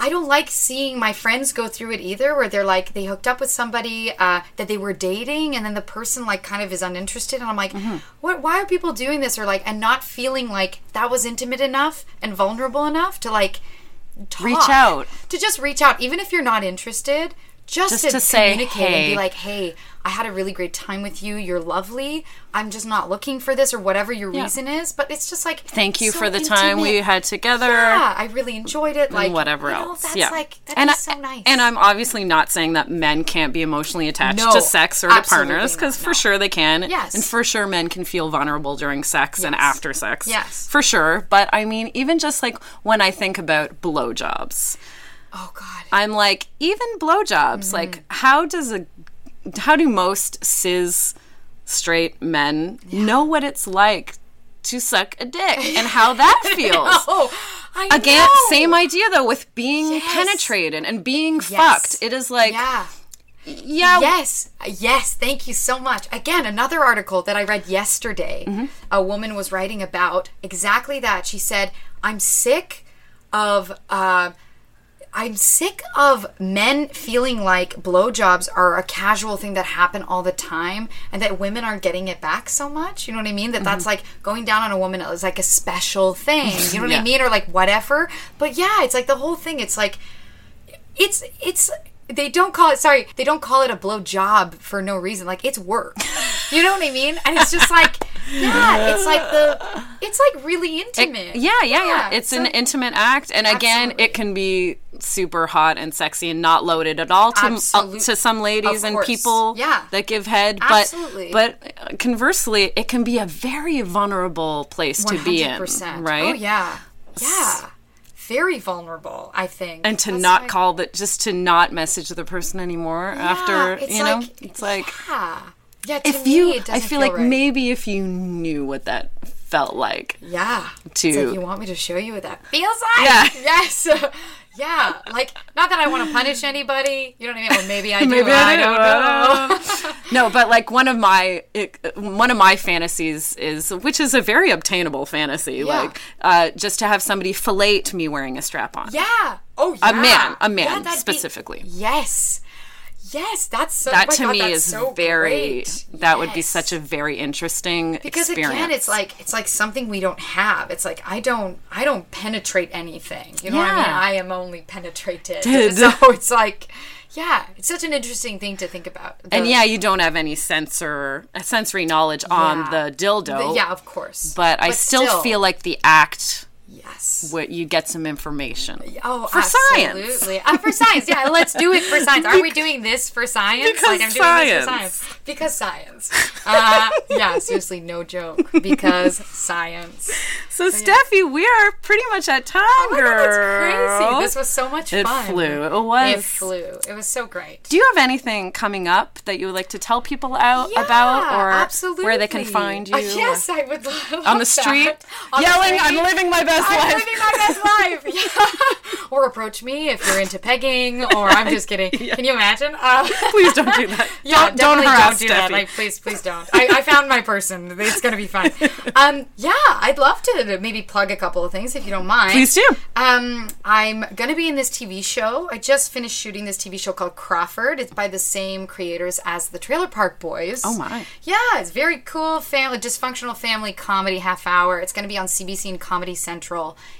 I don't like seeing my friends go through it either, where they're like they hooked up with somebody uh, that they were dating, and then the person like kind of is uninterested, and I'm like, Mm-hmm. what? Why are people doing this? Or like, and not feeling like that was intimate enough and vulnerable enough to like talk, Reach out. to just reach out, even if you're not interested. Just, Just to, to say, communicate and be like, hey, I had a really great time with you. You're lovely. I'm just not looking for this or whatever your Yeah. reason is. But it's just like Thank you so for the time we had together. Yeah, I really enjoyed it. Like and whatever you know, else. That's yeah. like that and I- so nice. And I'm obviously not saying that men can't be emotionally attached No, to sex or to partners because for no. sure they can. Yes. And for sure men can feel vulnerable during sex and after sex. Yes. For sure. But I mean, even just like when I think about blowjobs, oh god, I'm like, even blowjobs, Mm-hmm. like how does a how do most cis straight men know what it's like to suck a dick and how that feels. Oh, I Again, know. same idea though with being Yes. penetrated and being Yes. fucked. It is like, Yeah. yeah, Yes, yes, thank you so much. Again, another article that I read yesterday. Mm-hmm. A woman was writing about exactly that. She said, "I'm sick of uh I'm sick of men feeling like blowjobs are a casual thing that happen all the time and that women aren't getting it back so much. You know what I mean? That that's mm-hmm. like going down on a woman is like a special thing. You know what Yeah. I mean? Or like whatever. But yeah, it's like the whole thing. It's like it's it's they don't call it sorry they don't call it a blow job for no reason like it's work you know what i mean and it's just like yeah it's like the it's like really intimate yeah, yeah, yeah. It's so- an intimate act, and again, Absolutely. it can be super hot and sexy and not loaded at all to uh, to some ladies and people Yeah. that give head. Absolutely. But but uh, conversely, it can be a very vulnerable place to be in, right? oh yeah yeah very vulnerable i think And to That's not call, but just to not message the person anymore after, it's you know, like- it's like yeah yeah if you, I doesn't feel like right. maybe if you knew what that felt like, Yeah. to- like, you want me to show you what that feels like? Yeah. Yes. Yeah. Like, not that I want to punish anybody. You know what I mean? Or maybe I do. Maybe I, I do. don't know. no, but like one of my it, one of my fantasies is, which is a very obtainable fantasy, like uh, just to have somebody fillet me wearing a strap on. yeah. Oh, yeah. A man, a man Yeah, that'd be- specifically. yes. Yes, that's so. That oh to God, me is so very. great. That would be such a very interesting because experience. again it's like it's like something we don't have it's like i don't i don't penetrate anything you know what i mean i am only penetrated Did. so it's like yeah it's such an interesting thing to think about and yeah, you don't have any sensor sensory knowledge on Yeah. the dildo. the- yeah of course But I still, feel like the act, yes what you get some information. Oh, For science. absolutely. Uh, for science, yeah. Let's do it for science. Are we doing this for science? Because like I'm doing this for science. science. Because science. Uh, yeah, seriously, no joke. Because science. So, Steffi, we are pretty much at time, Oh God, girl. that's crazy. This was so much It fun. flew. It was. It flew. It was so great. Do you have anything coming up that you would like to tell people out Yeah, about, or absolutely. where they can find you? Uh, yes, I would love on the that. street, On the yelling, "I'm living my best I'm life." living my best life. Yeah. or approach me if you're into pegging. Or I'm just kidding. Can you imagine? Uh, Please don't do that. Yeah, don't, don't harass do that. Steffi. Like, please, please don't. I, I found my person. It's gonna be fine. Um, yeah, I'd love to maybe plug a couple of things if you don't mind. Please do. Um, I'm gonna be in this TV show. I just finished shooting this TV show called Crawford. It's by the same creators as the Trailer Park Boys. Oh, my. Yeah, it's very cool. Family, dysfunctional family comedy half hour. It's gonna be on CBC and Comedy Central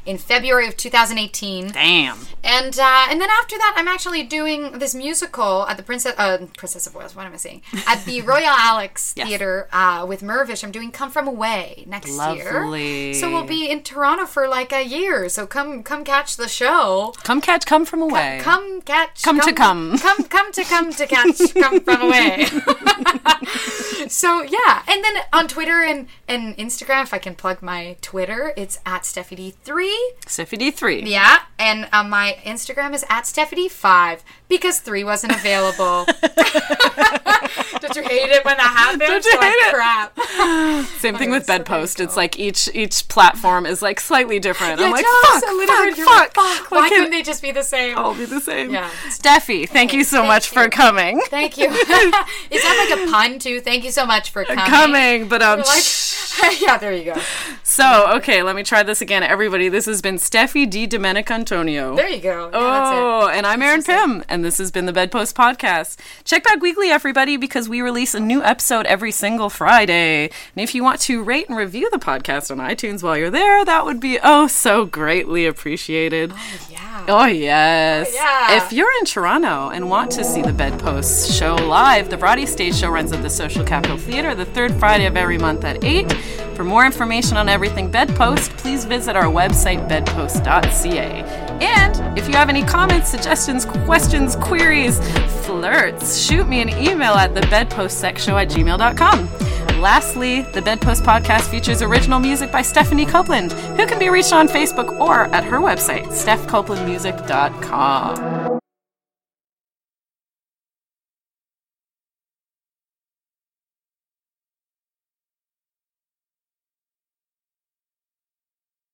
in February of 2018. Damn. And uh, and then after that, I'm actually doing this musical at the Princess uh, Princess of Wales. What am I saying? At the Royal Alex Yes. Theater uh, with Mirvish. I'm doing Come From Away next Lovely. year. So we'll be in Toronto for like a year. So come come catch the show. Come catch, come from away. Come catch. Come to come. Come come to come to catch. come from away. so yeah, and then on Twitter and and Instagram, if I can plug my Twitter, it's at Steffi D three. Steffi D3. Yeah, and um, my Instagram is at Stephanie5 because three wasn't available. Did you hate it when that happened? Don't you like, hate it? crap. Same thing with so Bedpost. It's like each each platform is like slightly different. I'm like, fuck, fuck, fuck. fuck. Why Why can't couldn't they just be the same? all be the same? Yeah. Steffi, thank you so Thank much for coming. Thank you. is that like a pun too? Thank you so much for coming. Coming, but um. Like, yeah, there you go. So, okay, let me try this again. Everybody, this has been Steffi DiDomenicantonio. There you go. Oh, that's it. and I'm Erin Pym, and this has been the Bedpost Podcast. Check back weekly, everybody, because we release a new episode every single Friday. And if you want to rate and review the podcast on iTunes while you're there, that would be oh so greatly appreciated. Yeah. Oh, yes. yeah. If you're in Toronto and want to see the Bedpost show live, the Bawdy Stage Show runs at the Social Capital Theatre the third Friday of every month at 8. For more information on everything Bedpost, please visit our website, bedpost.ca. And if you have any comments, suggestions, questions, queries, flirts, shoot me an email at thebedpostsexshow at gmail.com. Lastly, the Bedpost podcast features original music by Stephanie Copeland, who can be reached on Facebook or at her website, stephcopelandmusic.com.